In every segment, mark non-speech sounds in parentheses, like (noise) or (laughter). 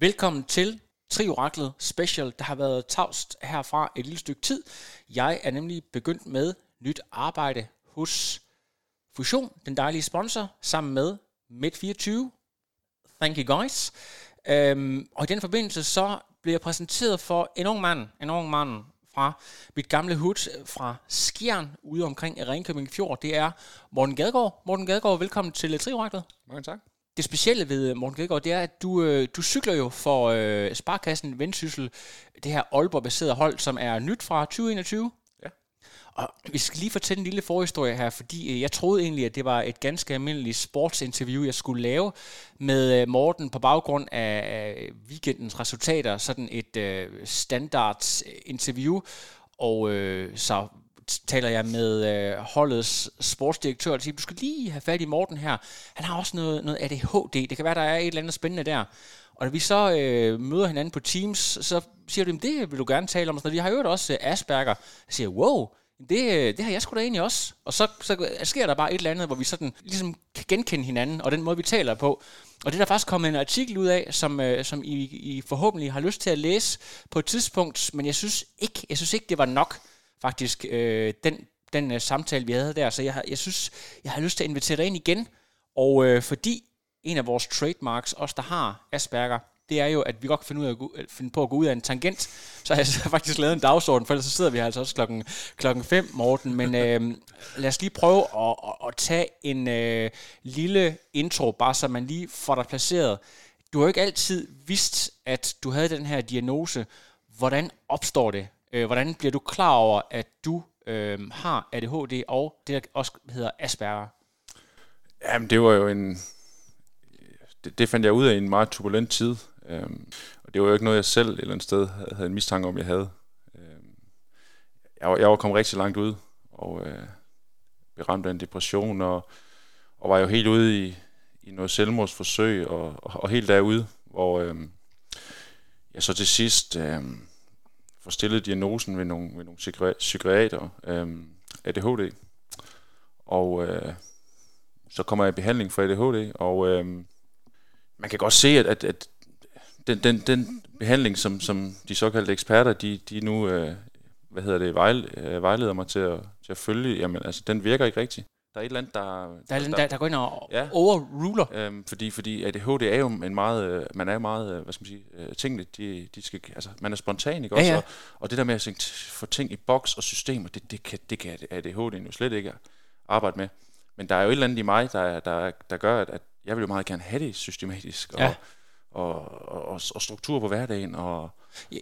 Velkommen til Trioraklet Special. Der har været tavst herfra et lille stykke tid. Jeg er nemlig begyndt med nyt arbejde hos Fusion, den dejlige sponsor, sammen med Med24. Thank you guys. Øhm, og i den forbindelse så bliver jeg præsenteret for en ung mand, en ung mand fra mit gamle hud fra Skjern ude omkring Ringkøbing Fjord. Det er Morten Gadegaard. Morten Gadegaard, velkommen til Trioraklet. Mange tak. Det specielle ved Morten Gadegaard, det er, at du, øh, du cykler jo for øh, Sparkassen Vendsyssel, det her Aalborg-baserede hold, som er nyt fra 2021. Ja. Og vi skal lige fortælle en lille forhistorie her, fordi øh, jeg troede egentlig, at det var et ganske almindeligt sportsinterview, jeg skulle lave med øh, Morten på baggrund af, af weekendens resultater, sådan et øh, standard interview. Og øh, så taler jeg med øh, holdets sportsdirektør, og siger, du skal lige have fat i Morten her. Han har også noget, noget ADHD. Det kan være, der er et eller andet spændende der. Og da vi så øh, møder hinanden på Teams, så siger du, det vil du gerne tale om. Og sådan Vi har jo også øh, Asperger. Jeg siger, wow, det, øh, det har jeg sgu da egentlig også. Og så, så sker der bare et eller andet, hvor vi sådan ligesom kan genkende hinanden, og den måde, vi taler på. Og det er der faktisk kommet en artikel ud af, som, øh, som I, I forhåbentlig har lyst til at læse på et tidspunkt, men jeg synes ikke, jeg synes ikke det var nok faktisk, øh, den, den øh, samtale, vi havde der. Så jeg, jeg synes, jeg har lyst til at invitere dig ind igen. Og øh, fordi en af vores trademarks, os der har Asperger, det er jo, at vi godt kan finde, ud af at øh, finde på at gå ud af en tangent. (laughs) Så har jeg faktisk lavet en dagsorden, for ellers så sidder vi altså også klokken, klokken 5, Morten. Men øh, lad os lige prøve at, at, at tage en øh, lille intro, bare så man lige får dig placeret. Du har jo ikke altid vidst, at du havde den her diagnose. Hvordan opstår det? Øh, hvordan bliver du klar over, at du øh, har ADHD og det, der også hedder Asperger? Jamen, det var jo en... Det, det fandt jeg ud af i en meget turbulent tid. Øhm, og det var jo ikke noget, jeg selv et eller andet sted havde en mistanke om, jeg havde. Øhm, jeg, var, jeg var kommet rigtig langt ud, og øh, blev ramt af en depression, og, og var jo helt ude i, i noget selvmordsforsøg, og, og, og helt derude, hvor øh, jeg så til sidst... Øh, får stillet diagnosen ved nogle, ved nogle psykiater, øh, ADHD. Og øh, så kommer jeg i behandling for ADHD, og øh, man kan godt se, at, at, at den, den, den behandling, som, som de såkaldte eksperter, de, de nu øh, hvad hedder det, øh, vejleder mig til at, til at følge, jamen altså, den virker ikke rigtigt. Der er et eller andet, der... Der, der, der, der går ind og ja, overruler. Øhm, fordi, fordi ADHD er jo en meget... Øh, man er jo meget, øh, hvad skal man sige... Øh, tingene, de, de skal... Altså, man er spontan, ikke også? Ja, ja. Og, og det der med at få ting i boks og systemer, det, det, kan, det kan ADHD jo slet ikke arbejde med. Men der er jo et eller andet i mig, der, der, der gør, at, at jeg vil jo meget gerne have det systematisk. Og, ja og, og, og struktur på hverdagen. Og,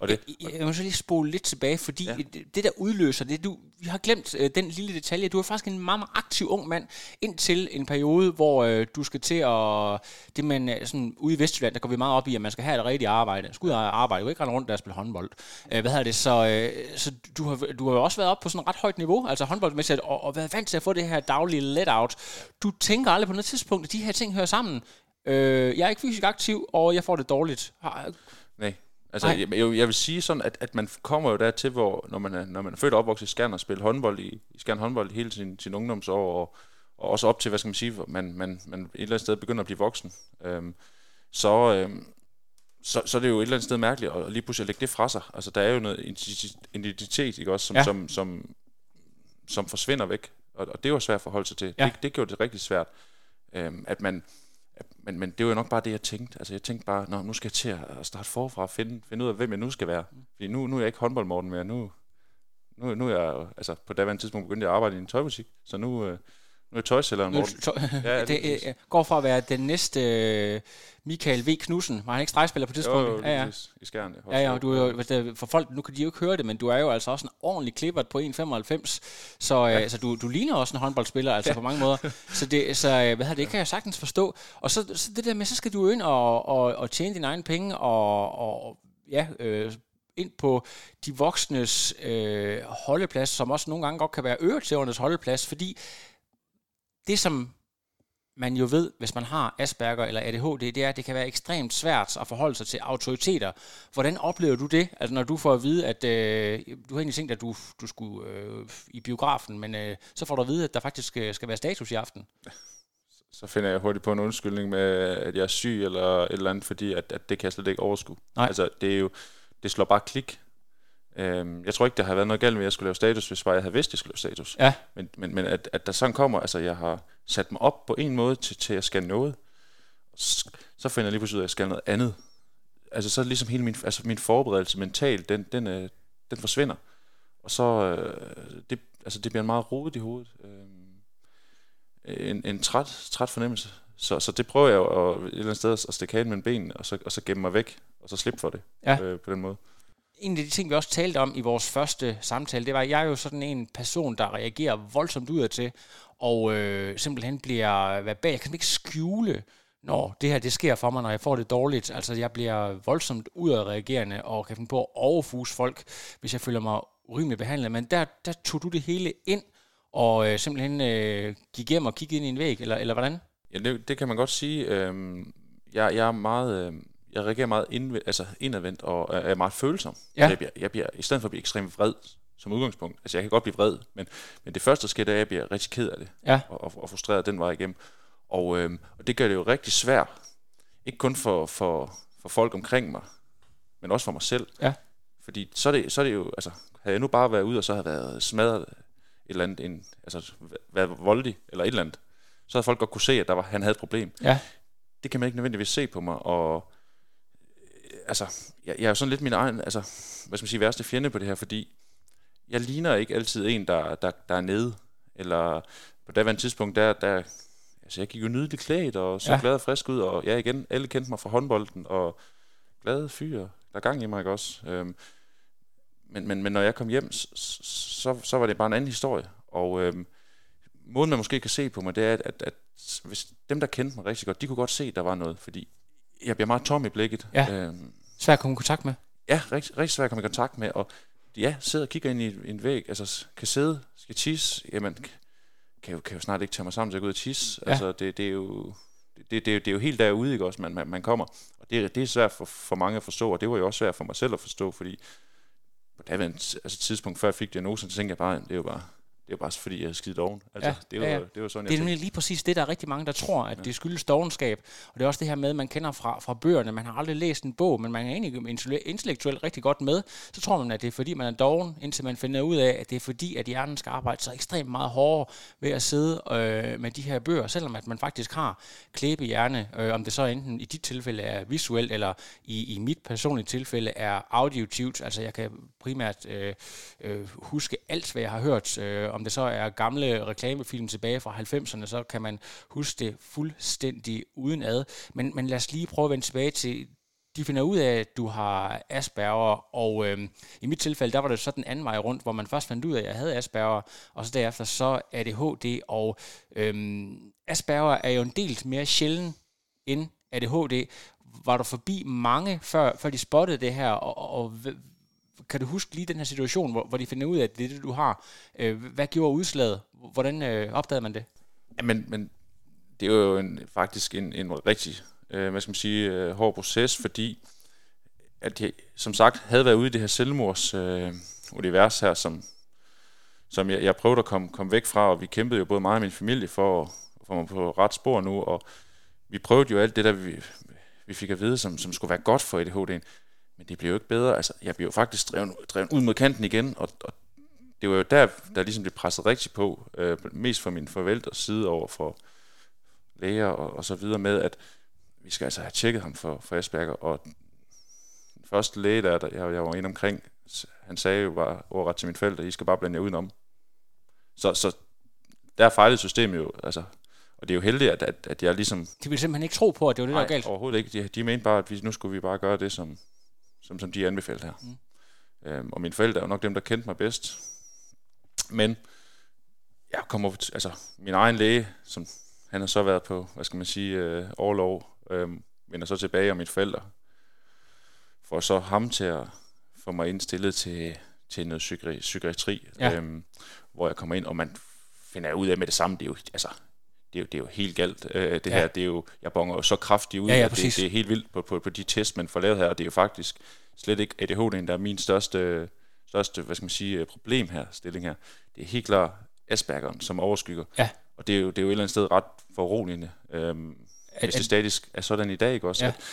og det. Jeg, jeg må så lige spole lidt tilbage, fordi ja. det, det der udløser det, du, vi har glemt øh, den lille detalje, du er faktisk en meget, meget aktiv ung mand, indtil en periode, hvor øh, du skal til at, det man, øh, sådan, ude i Vestjylland, der går vi meget op i, at man skal have et rigtigt arbejde, skal ud og arbejde, du ikke rende rundt der og spille håndbold. Øh, hvad hedder det, så, øh, så du, har, du har også været op på sådan et ret højt niveau, altså håndboldmæssigt, og, og været vant til at få det her daglige let-out. Du tænker aldrig på noget tidspunkt, at de her ting hører sammen. Øh, jeg er ikke fysisk aktiv, og jeg får det dårligt. Altså, jeg, jeg, jeg vil sige sådan, at, at man kommer jo dertil, hvor når man er, når man er født og opvokset i Skjern og spiller håndbold i, i Skjern håndbold hele sin, sin ungdomsår, og, og også op til, hvad skal man sige, man, man, man et eller andet sted begynder at blive voksen, øhm, så, øhm, så, så er det jo et eller andet sted mærkeligt at lige pludselig lægge det fra sig. Altså, der er jo noget identitet, ikke også, som, ja. som, som, som forsvinder væk, og, og det er jo svært at forholde sig til. Ja. Det, det gjorde det rigtig svært, øhm, at man men, men det var jo nok bare det, jeg tænkte. Altså, jeg tænkte bare, Nå, nu skal jeg til at starte forfra og finde, finde ud af, hvem jeg nu skal være. Fordi nu, nu er jeg ikke håndboldmorten mere. Nu, nu, nu er jeg, altså, på daværende tidspunkt begyndte jeg at arbejde i en tøjbutik. Så nu, øh, nu er tøjselleren Morten. Tøj, ja, (laughs) det, øh, går fra at være den næste øh, Michael V. Knudsen. Var han ikke stregspiller på tidspunkt? Jo, jo, ja, ja. i skærne. Ja, ja, du jo, det, for folk, nu kan de jo ikke høre det, men du er jo altså også en ordentlig klippert på 1,95. Så, øh, ja. øh, så du, du ligner også en håndboldspiller, altså ja. på mange måder. Så, det, så øh, hvad det, det kan jeg sagtens forstå. Og så, så det der med, så skal du ind og, og, og tjene dine egne penge, og, og ja, øh, ind på de voksnes øh, holdeplads, som også nogle gange godt kan være øretævernes holdeplads, fordi det, som man jo ved, hvis man har Asperger eller ADHD, det er, at det kan være ekstremt svært at forholde sig til autoriteter. Hvordan oplever du det, altså når du får at vide, at øh, du har egentlig tænkt, at du, du skulle øh, i biografen, men øh, så får du at vide, at der faktisk øh, skal være status i aften? så finder jeg hurtigt på en undskyldning med, at jeg er syg eller et eller andet, fordi at, at det kan jeg slet ikke overskue. Nej. Altså, det er jo, det slår bare klik. Øhm, jeg tror ikke, der har været noget galt med, at jeg skulle lave status, hvis bare jeg havde vidst, at jeg skulle lave status. Ja. Men, men, men at, at der sådan kommer, altså jeg har sat mig op på en måde til, til at skal noget, så finder jeg lige pludselig ud af, at jeg skal noget andet. Altså så er ligesom hele min, altså min forberedelse mentalt, den, den, øh, den forsvinder. Og så, øh, det, altså det bliver en meget rodet i hovedet. Øh, en, en træt, træt fornemmelse. Så, så det prøver jeg jo at, et eller andet sted at stikke af med benene, og så, og så gemme mig væk, og så slippe for det Ja. øh, på den måde en af de ting, vi også talte om i vores første samtale, det var, at jeg er jo sådan en person, der reagerer voldsomt udadtil, og øh, simpelthen bliver verbal. Jeg kan ikke skjule, når det her det sker for mig, når jeg får det dårligt. Altså, jeg bliver voldsomt udadreagerende, og kan finde på at overfuse folk, hvis jeg føler mig urimeligt behandlet. Men der, der tog du det hele ind, og øh, simpelthen øh, gik hjem og kiggede ind i en væg, eller, eller hvordan? Ja, det, det kan man godt sige. Øhm, jeg, jeg er meget... Øh, jeg reagerer meget indv- altså indadvendt og er, meget følsom. Ja. Jeg bliver, jeg bliver, I stedet for at blive ekstremt vred som udgangspunkt, altså jeg kan godt blive vred, men, men det første, der sker, det er, at jeg bliver rigtig ked af det, Ja. og, og, og frustreret den vej igennem. Og, øhm, og det gør det jo rigtig svært, ikke kun for, for, for folk omkring mig, men også for mig selv. Ja. Fordi så er, det, så er det jo, altså, havde jeg nu bare været ude, og så havde været smadret et eller andet, en, altså været voldelig, eller et eller andet, så havde folk godt kunne se, at der var, han havde et problem. Ja. Det kan man ikke nødvendigvis se på mig, og altså, jeg, jeg er jo sådan lidt min egen, altså, hvad skal man sige, værste fjende på det her, fordi jeg ligner ikke altid en, der, der, der er nede, eller på daværende tidspunkt, der, der altså jeg gik jo nydeligt klædt, og så Ja. glad og frisk ud, og ja igen, alle kendte mig fra håndbolden, og glade fyre, der er gang i mig, ikke også? Øhm, men, men, men når jeg kom hjem, så, så, så var det bare en anden historie, og øhm, måden man måske kan se på mig, det er, at, at, at hvis dem, der kendte mig rigtig godt, de kunne godt se, at der var noget, fordi jeg bliver meget tom i blikket. Ja. Øhm, Svært at komme i kontakt med. ja, rigtig, rigtig svært at komme i kontakt med, og ja, sidder og kigger ind i en væg, altså kan sidde, skal tisse, jamen, kan jo, kan jo snart ikke tage mig sammen til at gå ud og tisse. Ja. Altså, det, det, er jo, det, det, er jo- det er jo helt derude, ikke også, man, man, man kommer. Og det, er- det er svært for, for mange at forstå, og det var jo også svært for mig selv at forstå, fordi på det altså, tidspunkt, før jeg fik diagnosen, så tænkte jeg bare, det er jo bare, det er bare fordi, jeg er skide doven. Altså, Ja, det, var, ja, ja. det var sådan, Det er jeg nemlig lige præcis det, der er rigtig mange, der tror, at det skyldes dogenskab. Og det er også det her med, at man kender fra, fra bøgerne. Man har aldrig læst en bog, men man er egentlig intellek- intellektuelt rigtig godt med. Så tror man, at det er fordi, man er doven, indtil man finder ud af, at det er fordi, at hjernen skal arbejde så ekstremt meget hårdere ved at sidde øh, med de her bøger, selvom at man faktisk har klæbehjerne, øh, om det så enten i dit tilfælde er visuelt, eller i, i mit personlige tilfælde er auditivt. Altså jeg kan primært øh, øh, huske alt, hvad jeg har hørt. Øh, om det så er gamle reklamefilm tilbage fra 90'erne, så kan man huske det fuldstændig uden ad. Men, men lad os lige prøve at vende tilbage til de finder ud af, at du har Asperger, og øh, i mit tilfælde, der var det så den anden vej rundt, hvor man først fandt ud af, at jeg havde Asperger, og så derefter så ADHD, og øh, Asperger er jo en del mere sjælden end ADHD. Var du forbi mange, før, før de spottede det her, og, og, og kan du huske lige den her situation, hvor, hvor de finder ud af, at det er det, du har? Øh, hvad gjorde udslaget? Hvordan øh, opdagede man det? Ja, men, men det er jo en, faktisk en, en rigtig, øh, hvad skal man sige, øh, hård proces, fordi at jeg, som sagt, havde været ude i det her selvmords øh, univers her, som, som jeg, jeg prøvede at komme, komme væk fra, og vi kæmpede jo både mig og min familie for at få mig på ret spor nu, og vi prøvede jo alt det, der vi, vi fik at vide, som, som skulle være godt for ADHD'en, men det blev jo ikke bedre. Altså, jeg blev jo faktisk drevet, drevet ud mod kanten igen, og, og det var jo der, der ligesom blev presset rigtig på, øh, mest fra min forældres side over for læger og, og så videre med, at vi skal altså have tjekket ham for, for Asperger, og den første læge, der, der jeg, jeg var inde omkring, han sagde jo bare overret til mine forældre, I skal bare blande jer udenom. Så, så der fejlede systemet jo, altså, og det er jo heldigt, at, at, at jeg ligesom De ville simpelthen ikke tro på, at det var det, der var galt. overhovedet ikke. De, de mente bare, at vi, nu skulle vi bare gøre det, som, som, som de anbefalede her. Mm. Øhm, og mine forældre er jo nok dem, der kendte mig bedst. Men jeg kommer, altså min egen læge, som han har så været på, hvad skal man sige, øh, overlov, øh, vender så tilbage, og mine forældre får så ham til at få mig indstillet til, til noget psykiatri, psykiatri Ja. øhm, hvor jeg kommer ind, og man finder ud af med det samme, det er jo, altså, det er jo, det er jo helt galt, øh, det Ja. her, det er jo, jeg bonger jo så kraftigt ud, Ja, ja, at præcis. det, det er helt vildt på, på, på de test, man får lavet her, og det er jo faktisk slet ikke ADHD'en, der er min største, største hvad skal man sige, øh, problem her, stilling her. Det er helt klart Aspergeren, som overskygger. Ja. og det er, jo, det er jo et eller andet sted ret foruroligende, øhm, at, hvis det stadig er sådan i dag, ikke også? Ja. At,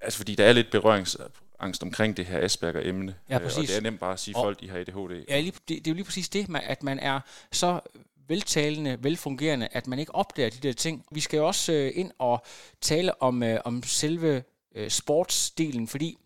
altså fordi der er lidt berøringsangst omkring det her Asperger-emne, ja, præcis. og det er nemt bare at sige, at folk de har ADHD. Ja, lige, det, det er jo lige præcis det, at man er så veltalende, velfungerende, at man ikke opdager de der ting. Vi skal jo også øh, ind og tale om, øh, om selve øh, sportsdelen, fordi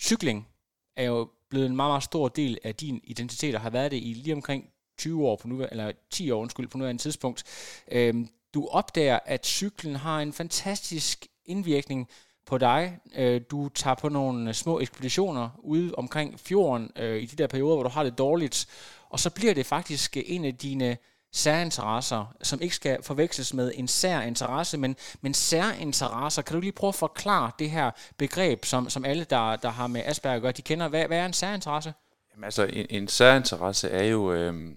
cykling er jo blevet en meget, meget stor del af din identitet, og har været det i lige omkring 20 år på nu, eller 10 år, undskyld, på nuværende tidspunkt. Øhm, du opdager, at cyklen har en fantastisk indvirkning på dig. Øh, du tager på nogle øh, små ekspeditioner ude omkring fjorden øh, i de der perioder, hvor du har det dårligt, og så bliver det faktisk øh, en af dine særinteresser, som ikke skal forveksles med en sær interesse, men, men særinteresser. Kan du lige prøve at forklare det her begreb, som, som alle, der, der har med Asperger at gøre, de kender? Hvad, hvad er en særinteresse? Jamen altså, en, en særinteresse er jo, øh,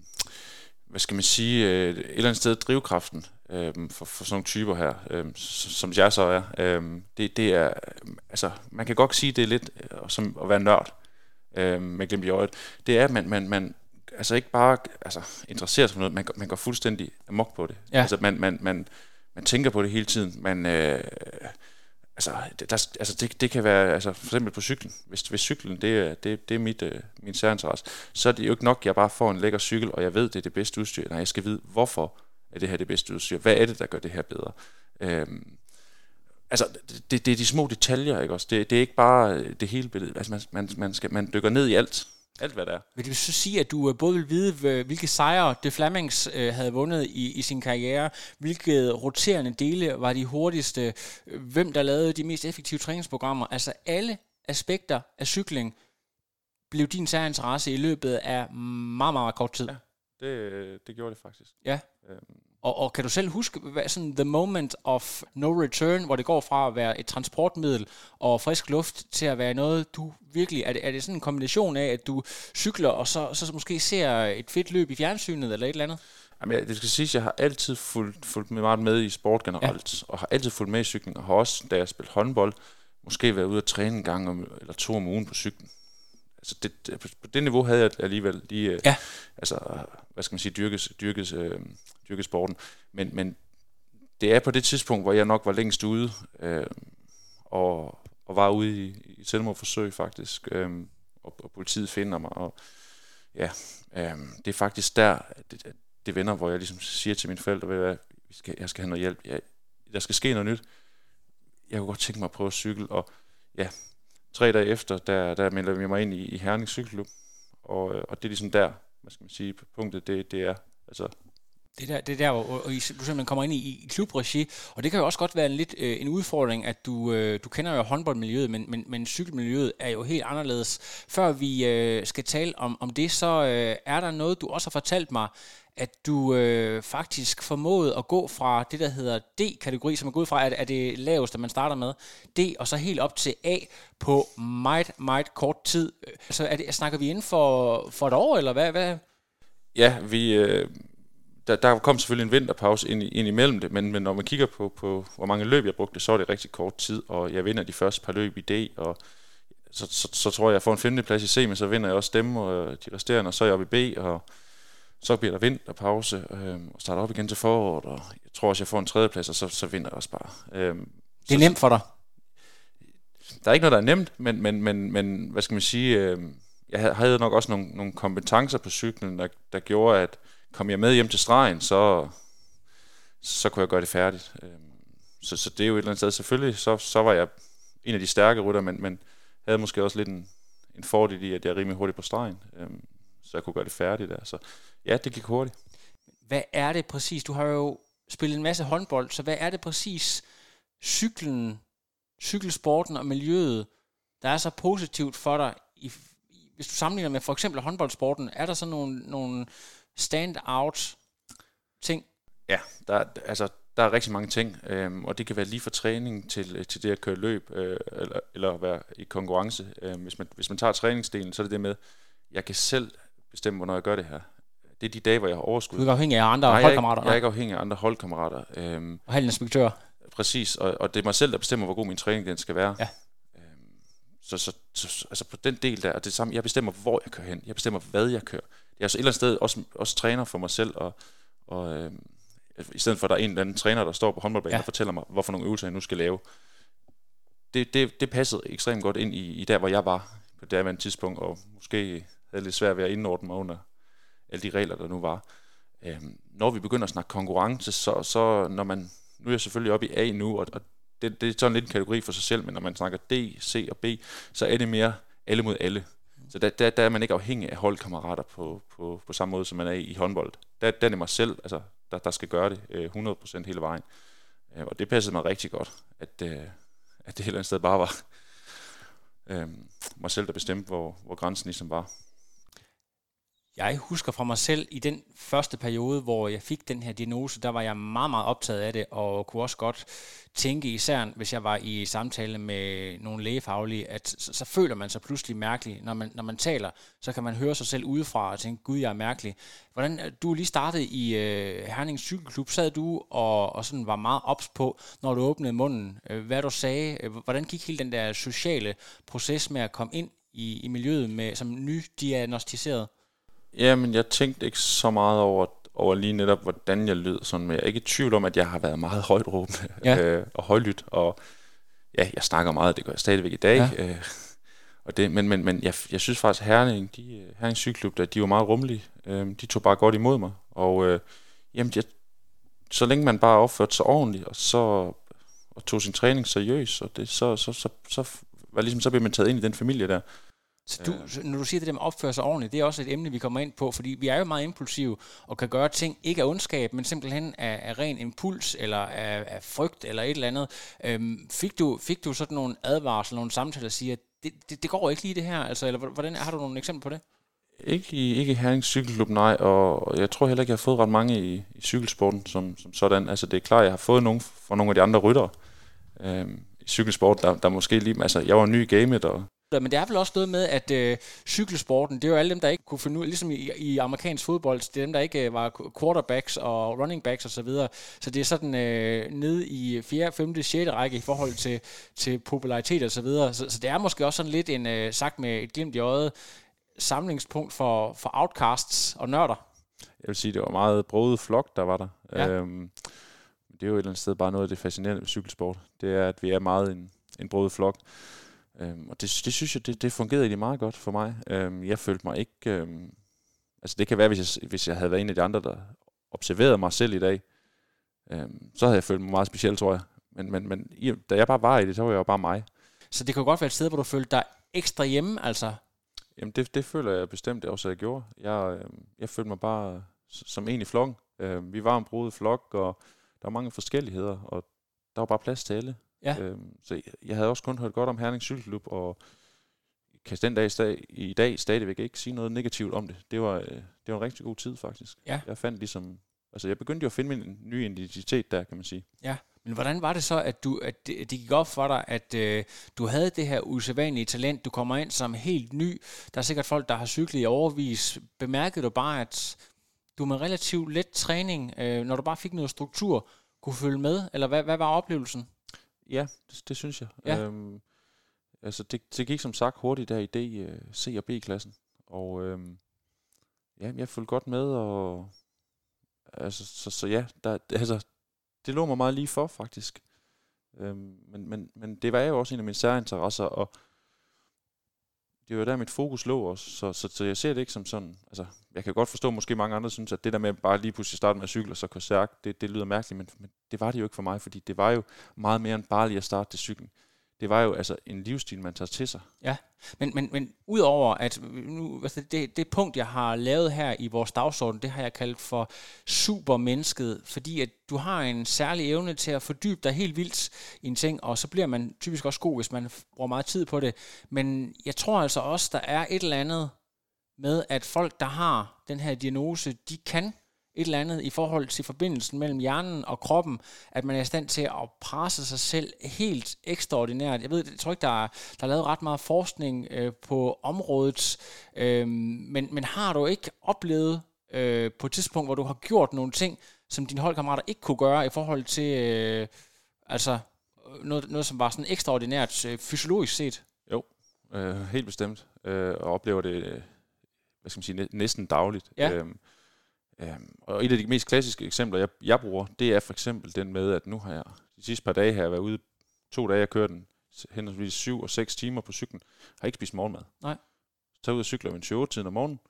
hvad skal man sige, øh, et eller andet sted drivkraften øh, for, for sådan nogle typer her, øh, som jeg så er. Øh, det, det er, øhm, altså, man kan godt sige, det er lidt øh, som at være nørd øh, med glimt i øjet. Det er, at man, man, man altså ikke bare altså, interesserer sig for noget, man, man går fuldstændig amok på det. Ja. Altså, man, man, man, man tænker på det hele tiden. Man, øh, altså, det, der, altså det, det kan være, altså for eksempel på cyklen. Hvis, hvis cyklen, det det, det er mit, øh, min særinteresse, så er det jo ikke nok, at jeg bare får en lækker cykel, og jeg ved, det er det bedste udstyr. Nej, jeg skal vide, hvorfor er det her det bedste udstyr? Hvad er det, der gør det her bedre? Øhm, altså, det, det er de små detaljer, ikke også? Det, det er ikke bare det hele billede. Altså, man, man, man, skal, man dykker ned i alt. Alt, hvad det er. Vil det så sige, at du øh, både vil vide, hvilke sejre De Flemings øh, havde vundet i, i sin karriere, hvilke roterende dele var de hurtigste, øh, hvem der lavede de mest effektive træningsprogrammer, altså alle aspekter af cykling blev din særinteresse i løbet af meget, meget kort tid. Ja, det, det gjorde det faktisk. Ja. Øhm, og, og kan du selv huske, hvad sådan the moment of no return, hvor det går fra at være et transportmiddel og frisk luft til at være noget, du virkelig... Er det, er det sådan en kombination af, at du cykler, og så, så måske ser et fedt løb i fjernsynet eller et eller andet? Jamen, det skal siges, at jeg har altid fulgt, fulgt meget med i sport generelt, ja. og har altid fulgt med i cykling, og har også, da jeg spillede håndbold, måske været ude at træne en gang om, eller to om ugen på cyklen. Altså det, det, på det niveau havde jeg alligevel lige, øh, ja. altså, hvad skal man sige, dyrkes, dyrkes, øh, dyrkes sporten. Men, men det er på det tidspunkt, hvor jeg nok var længst ude, øh, og, og var ude i, i selvmordforsøg faktisk, øh, og, og politiet finder mig, og ja, øh, det er faktisk der, det, det vender, hvor jeg ligesom siger til mine forældre, ved skal, jeg skal have noget hjælp, jeg, der skal ske noget nyt. Jeg kunne godt tænke mig at prøve at cykle, og ja, tre dage efter, der, der melder vi mig ind i, i Herning Cykelklub, og, øh, og det er ligesom der, hvad skal man sige, punktet, det, det er, altså det der, det der hvor og du simpelthen kommer ind i, i klubregi, og det kan jo også godt være en lidt øh, en udfordring, at du, øh, du kender jo håndboldmiljøet, men, men, men cykelmiljøet er jo helt anderledes. Før vi øh, skal tale om, om det, så øh, er der noget, du også har fortalt mig, at du øh, faktisk formåede at gå fra det, der hedder D-kategori, som er gået fra, at er det laveste, man starter med, D, og så helt op til A på meget, meget kort tid. Øh, så er det, snakker vi inden for, for et år, eller hvad? hvad? Ja, vi... Øh der, der kom selvfølgelig en vinterpause ind, ind imellem det, men, men når man kigger på, på, hvor mange løb jeg brugte, så er det rigtig kort tid, og jeg vinder de første par løb i D, og så, så, så tror jeg, jeg får en femteplads i C, men så vinder jeg også dem og de resterende, og så er jeg oppe i B, og så bliver der vinterpause, øh, og starter op igen til foråret, og jeg tror også, jeg får en tredjeplads, og så, så vinder jeg også bare. Øh, det er nemt for dig? Der er ikke noget, der er nemt, men, men, men, men hvad skal man sige, øh, jeg havde nok også nogle, nogle kompetencer på cyklen, der, der gjorde, at kom jeg med hjem til stregen, så, så kunne jeg gøre det færdigt. Øhm, så, så det er jo et eller andet sted. Selvfølgelig, så, så var jeg en af de stærke rytter, men, men havde måske også lidt en, en fordel i, at jeg er rimelig hurtigt på stregen. Øhm, så jeg kunne gøre det færdigt der. Så ja, det gik hurtigt. Hvad er det præcis? Du har jo spillet en masse håndbold, så hvad er det præcis cyklen, cykelsporten og miljøet, der er så positivt for dig, i, hvis du sammenligner med for eksempel håndboldsporten, er der så nogle, nogle stand-out ting? Ja, der, altså, der er rigtig mange ting, øhm, og det kan være lige fra træning til, til det at køre løb, øh, eller, eller være i konkurrence. Øhm, hvis, man, hvis man tager træningsdelen, så er det det med, jeg kan selv bestemme, hvornår jeg gør det her. Det er de dage, hvor jeg har overskud. Du er ikke afhængig af andre Nej, holdkammerater? Jeg er, ikke, jeg er ikke afhængig af andre holdkammerater. Øhm, og inspektør? Præcis, og, og det er mig selv, der bestemmer, hvor god min træning den skal være. Ja. Øhm, så, så, så, altså på den del der, er det samme, jeg bestemmer, hvor jeg kører hen. Jeg bestemmer, hvad jeg kører jeg er så et eller andet sted også, også træner for mig selv, og, og øh, i stedet for, at der er en eller anden træner, der står på håndboldbanen ja. og fortæller mig, hvorfor nogle øvelser jeg nu skal lave. Det, det, det passede ekstremt godt ind i, i der, hvor jeg var på det andet tidspunkt, og måske havde lidt svært ved at indordne mig under alle de regler, der nu var. Øhm, når vi begynder at snakke konkurrence, så, så når man, nu er jeg selvfølgelig oppe i A nu, og, og det, det er sådan lidt en kategori for sig selv, men når man snakker D, C og B, så er det mere alle mod alle. Så der, der, der er man ikke afhængig af holdkammerater på, på, på samme måde, som man er i, i håndbold. Der, der er det mig selv, altså, der, der skal gøre det øh, 100% hele vejen. Øh, og det passede mig rigtig godt, at, øh, at det hele andet sted bare var øh, mig selv, der bestemte, hvor, hvor grænsen ligesom var. Jeg husker fra mig selv, i den første periode, hvor jeg fik den her diagnose, der var jeg meget, meget optaget af det, og kunne også godt tænke, især hvis jeg var i samtale med nogle lægefaglige, at så, så føler man sig pludselig mærkelig. Når man, når man taler, så kan man høre sig selv udefra og tænke, gud, jeg er mærkelig. Hvordan, øh, du lige startede i øh, Herning Cykelklub, sad du og, og sådan var meget ops på, når du åbnede munden, øh, hvad du sagde, øh, hvordan gik hele den der sociale proces med at komme ind i, i miljøet med, som nydiagnostiseret? Jamen, jeg tænkte ikke så meget over, over lige netop, hvordan jeg lød. Sådan, men jeg er ikke i tvivl om, at jeg har været meget højt råbende ja. øh, og højlydt. Og ja, jeg snakker meget, det gør jeg stadigvæk i dag. Ja. Øh, og det, men men, men jeg, jeg synes faktisk, at Herning, de, Herning Cykelklub, der, de var meget rummelige. Øh, de tog bare godt imod mig. Og øh, jamen, jeg, så længe man bare opførte sig ordentligt, og så og tog sin træning seriøst, og det, så, så, så, så, var ligesom, så blev man taget ind i den familie der. Så du, når du siger det der med at opføre sig ordentligt, det er også et emne, vi kommer ind på, fordi vi er jo meget impulsive og kan gøre ting, ikke af ondskab, men simpelthen af, af ren impuls eller af, af frygt eller et eller andet. Øhm, fik, du, fik du sådan nogle advarsler, nogle samtaler, der siger, at det, det, det går ikke lige det her, altså, eller hvordan, har du nogle eksempler på det? Ikke i, ikke i Herning Cykelklub, nej, og jeg tror heller ikke, jeg har fået ret mange i, i cykelsporten som, som sådan. Altså det er klart, jeg har fået nogle fra nogle af de andre ryttere øhm, i cykelsport, der, der måske lige, altså jeg var ny i gamet, og men det er vel også noget med, at øh, cykelsporten, det er jo alle dem, der ikke kunne finde ud, ligesom i, i amerikansk fodbold, det er dem, der ikke øh, var quarterbacks og running backs osv., så, videre. så det er sådan øh, nede i 4., 5., 6. række i forhold til, til popularitet og så videre. Så, så det er måske også sådan lidt en, øh, sagt med et glimt i øjet, samlingspunkt for, for outcasts og nørder. Jeg vil sige, det var meget brodet flok, der var der. Ja. Øhm, det er jo et eller andet sted bare noget af det fascinerende ved cykelsport. Det er, at vi er meget en, en brodet flok. Øhm, og det, det synes jeg, det, det fungerede egentlig meget godt for mig. Øhm, jeg følte mig ikke... Øhm, altså det kan være, hvis jeg, hvis jeg havde været en af de andre, der observerede mig selv i dag, øhm, så havde jeg følt mig meget speciel, tror jeg. Men, men, men da jeg bare var i det, så var jeg jo bare mig. Så det kunne godt være et sted, hvor du følte dig ekstra hjemme, altså? Jamen det, det føler jeg bestemt også, at jeg gjorde. Jeg, øh, jeg følte mig bare som en i flokken. Øh, vi var en brudet flok, og der var mange forskelligheder, og der var bare plads til alle. Ja. Øhm, så jeg havde også kun hørt godt om Herning Cykelklub, og kan den dag i dag stadigvæk ikke sige noget negativt om det. Det var, øh, det var en rigtig god tid, faktisk. Ja. Jeg fandt ligesom... Altså, jeg begyndte jo at finde min nye identitet der, kan man sige. Ja, men hvordan var det så, at, du, at det, det gik op for dig, at øh, du havde det her usædvanlige talent, du kommer ind som helt ny, der er sikkert folk, der har cyklet i overvis, bemærkede du bare, at du med relativt let træning, øh, når du bare fik noget struktur, kunne følge med, eller hvad, hvad var oplevelsen? Ja, det, det synes jeg. Ja. Øhm, altså, det, det gik som sagt hurtigt der i D, uh, C og B-klassen. Og øhm, ja, jeg fulgte godt med, og altså, så, så ja, der, altså, det lå mig meget lige for, faktisk. Øhm, men, men, men det var jo også en af mine særinteresser, og det var der, mit fokus lå også, så, så, så jeg ser det ikke som sådan, altså, jeg kan godt forstå, måske mange andre synes, at det der med bare lige pludselig starte med at cykle, og så køre stærkt, det, det lyder mærkeligt, men, men det var det jo ikke for mig, fordi det var jo meget mere end bare lige at starte til cyklen det var jo altså en livsstil, man tager til sig. Ja, men, men, men udover at nu, altså det, det punkt, jeg har lavet her i vores dagsorden, det har jeg kaldt for supermennesket, fordi at du har en særlig evne til at fordybe dig helt vildt i en ting, og så bliver man typisk også god, hvis man bruger meget tid på det. Men jeg tror altså også, der er et eller andet med, at folk, der har den her diagnose, de kan et eller andet i forhold til forbindelsen mellem hjernen og kroppen, at man er i stand til at presse sig selv helt ekstraordinært. Jeg ved, jeg tror ikke, der er, der er lavet ret meget forskning øh, på området, øh, men, men har du ikke oplevet øh, på et tidspunkt, hvor du har gjort nogle ting, som dine holdkammerater ikke kunne gøre i forhold til øh, altså noget, noget, som var sådan ekstraordinært øh, fysiologisk set? Jo, øh, helt bestemt. Øh, og oplever det, hvad skal man sige, næsten dagligt. Ja. Øh, Øhm, og et af de mest klassiske eksempler, jeg, jeg bruger, det er for eksempel den med, at nu har jeg de sidste par dage har jeg været ude to dage, jeg kørte den henholdsvis 7 og 6 timer på cyklen, har ikke spist morgenmad. Nej. Så tager ud og cykler en 28 tiden om morgenen,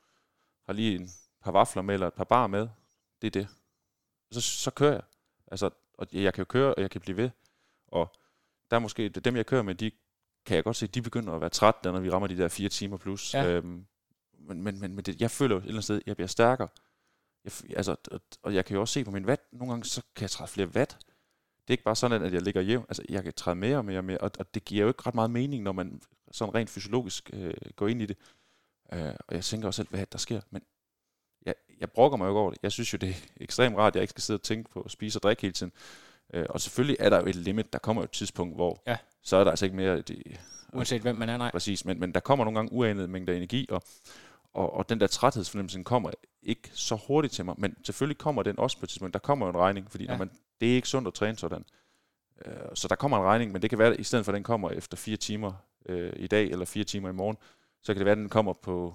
har lige en par vafler med, eller et par bar med. Det er det. Så, så kører jeg. Altså, og jeg kan jo køre, og jeg kan blive ved. Og der er måske, dem jeg kører med, de kan jeg godt se, de begynder at være trætte, når vi rammer de der fire timer plus. Ja. Øhm, men men, men, men det, jeg føler jo et eller andet sted, jeg bliver stærkere. Jeg, altså, og jeg kan jo også se på min watt, nogle gange så kan jeg træde flere watt. Det er ikke bare sådan, at jeg ligger jævn. Altså, jeg kan træde mere og mere og mere, og, og det giver jo ikke ret meget mening, når man sådan rent fysiologisk øh, går ind i det. Øh, og jeg tænker også selv, hvad der sker. Men jeg, jeg brokker mig jo over det. Jeg synes jo, det er (laughs) ekstremt rart, at jeg ikke skal sidde og tænke på at spise og drikke hele tiden. Øh, og selvfølgelig er der jo et limit. Der kommer jo et tidspunkt, hvor ja. så er der altså ikke mere... Det, Uanset hvem man er, nej. Præcis, men, men der kommer nogle gange uanede mængder energi, og, og, og den der træthedsfornemmelse kommer ikke så hurtigt til mig, men selvfølgelig kommer den også på et tidspunkt. Der kommer jo en regning, fordi ja. når man, det er ikke sundt at træne sådan. Øh, så der kommer en regning, men det kan være, at i stedet for at den kommer efter fire timer øh, i dag, eller fire timer i morgen, så kan det være, at den kommer på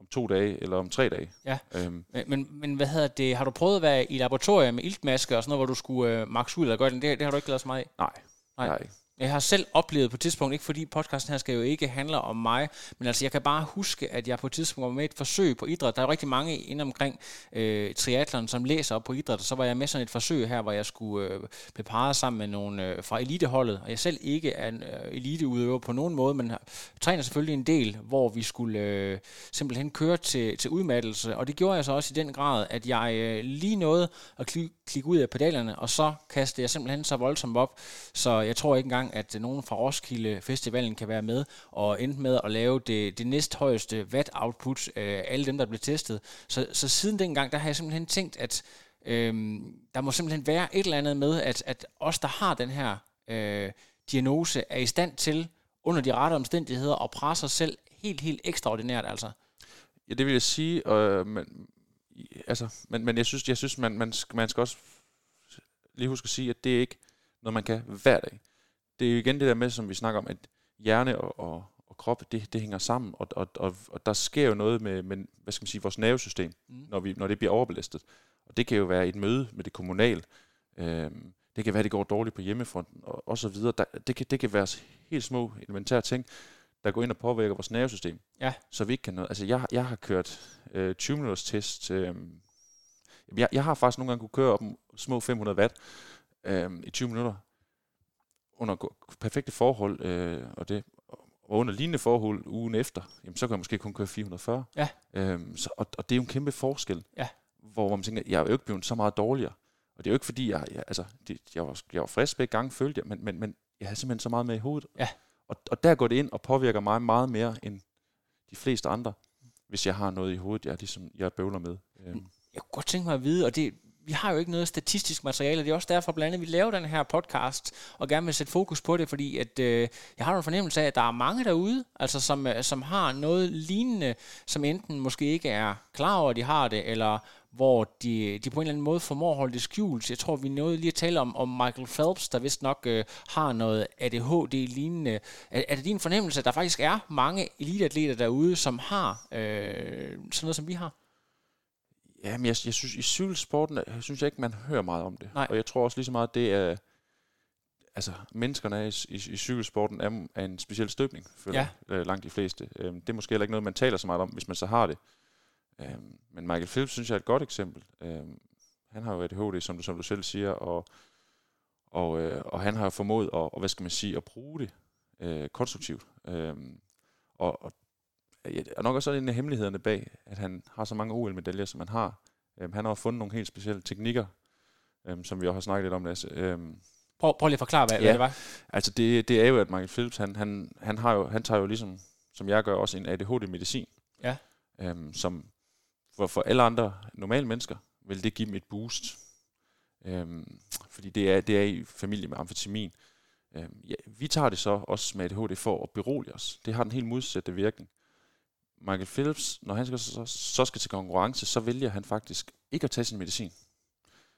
om to dage eller om tre dage. Ja, øhm. men, men, men hvad hedder det, har du prøvet at være i laboratoriet med iltmaske og sådan noget, hvor du skulle øh, max ud eller gøre det? Det, det har du ikke lavet så meget af? Nej, nej. nej. Jeg har selv oplevet på et tidspunkt, ikke fordi podcasten her skal jo ikke handle om mig, men altså jeg kan bare huske, at jeg på et tidspunkt var med et forsøg på idræt. Der er jo rigtig mange inde omkring øh, triatlon, som læser op på idræt, og så var jeg med sådan et forsøg her, hvor jeg skulle øh, blive parret sammen med nogle øh, fra eliteholdet, og jeg selv ikke er en øh, eliteudøver på nogen måde, men træner selvfølgelig en del, hvor vi skulle øh, simpelthen køre til, til udmattelse, og det gjorde jeg så også i den grad, at jeg øh, lige nåede at klikke klik ud af pedalerne, og så kastede jeg simpelthen så voldsomt op, så jeg tror ikke engang gang, at nogen fra Roskilde Festivalen kan være med og endte med at lave det, det næsthøjeste watt-output af alle dem, der blev testet. Så, så siden dengang, der har jeg simpelthen tænkt, at øhm, der må simpelthen være et eller andet med, at, at os, der har den her øh, diagnose, er i stand til under de rette omstændigheder at presse os selv helt, helt ekstraordinært altså. Ja, det vil jeg sige, øh, men, altså, men, men jeg synes, jeg synes man, man, man skal også lige huske at sige, at det er ikke noget, man kan hver dag det er jo igen det der med, som vi snakker om, at hjerne og, og, og krop, det, det hænger sammen, og, og, og, og der sker jo noget med, med hvad skal man sige, vores nervesystem, mm. når, vi, når det bliver overbelastet. Og det kan jo være et møde med det kommunale, øhm, det kan være, at det går dårligt på hjemmefronten, og, og så videre. Der, det, kan, det kan være helt små elementære ting, der går ind og påvirker vores nervesystem, ja. så vi ikke kan noget. Altså, jeg, jeg har kørt øh, 20 minutters test. Øh, jeg, jeg har faktisk nogle gange kunne køre op små 500 watt øh, i 20 minutter, under perfekte forhold, øh, og det og under lignende forhold ugen efter, jamen, så kan jeg måske kun køre 440. Ja. Øhm, så, og, og det er jo en kæmpe forskel, ja. hvor man tænker, jeg er jo ikke blevet så meget dårligere. Og det er jo ikke fordi, jeg, jeg, altså, det, jeg, var, jeg var frisk begge gange, følte jeg, men, men, men jeg havde simpelthen så meget med i hovedet. Ja. Og, og der går det ind og påvirker mig meget mere end de fleste andre, hvis jeg har noget i hovedet, jeg, ligesom, jeg bøvler med. Øhm. Jeg kunne godt tænke mig at vide, og det, vi har jo ikke noget statistisk materiale, det er også derfor blandt andet, vi laver den her podcast, og gerne vil sætte fokus på det, fordi at, øh, jeg har en fornemmelse af, at der er mange derude, altså som, øh, som har noget lignende, som enten måske ikke er klar over, at de har det, eller hvor de, de på en eller anden måde formår at holde det skjult. Jeg tror, vi nåede lige at tale om, om Michael Phelps, der vist nok øh, har noget ADHD-lignende. Er, er det din fornemmelse, at der faktisk er mange eliteatleter derude, som har øh, sådan noget, som vi har? Ja, men jeg, jeg synes, i cykelsporten, jeg synes jeg ikke, man hører meget om det. Nej. Og jeg tror også lige så meget, det er, altså menneskerne er i, i, i cykelsporten er, er en speciel støbning, føler ja. øh, langt de fleste. Øhm, det er måske heller ikke noget, man taler så meget om, hvis man så har det. Øhm, men Michael Phelps synes jeg er et godt eksempel. Øhm, han har jo ADHD, som du, som du selv siger, og, og, øh, og han har jo formået at, og, hvad skal man sige, at bruge det øh, konstruktivt. Øhm, og, og og nok også en af hemmelighederne bag, at han har så mange OL-medaljer, som han har. Øhm, han har fundet nogle helt specielle teknikker, øhm, som vi også har snakket lidt om, Lasse. Øhm, prøv, prøv lige at forklare, hvad, ja, hvad det var. Altså det, det er jo, at Michael Phillips, han, han, han, har jo, han tager jo ligesom, som jeg gør, også en ADHD-medicin. Ja. Øhm, som for, for alle andre normale mennesker, vil det give dem et boost. Øhm, fordi det er, det er i familie med amfetamin. Øhm, ja, vi tager det så også med ADHD for at berolige os. Det har den helt modsatte virkning. Michael Phillips, når han skal, så, så skal til konkurrence, så vælger han faktisk ikke at tage sin medicin.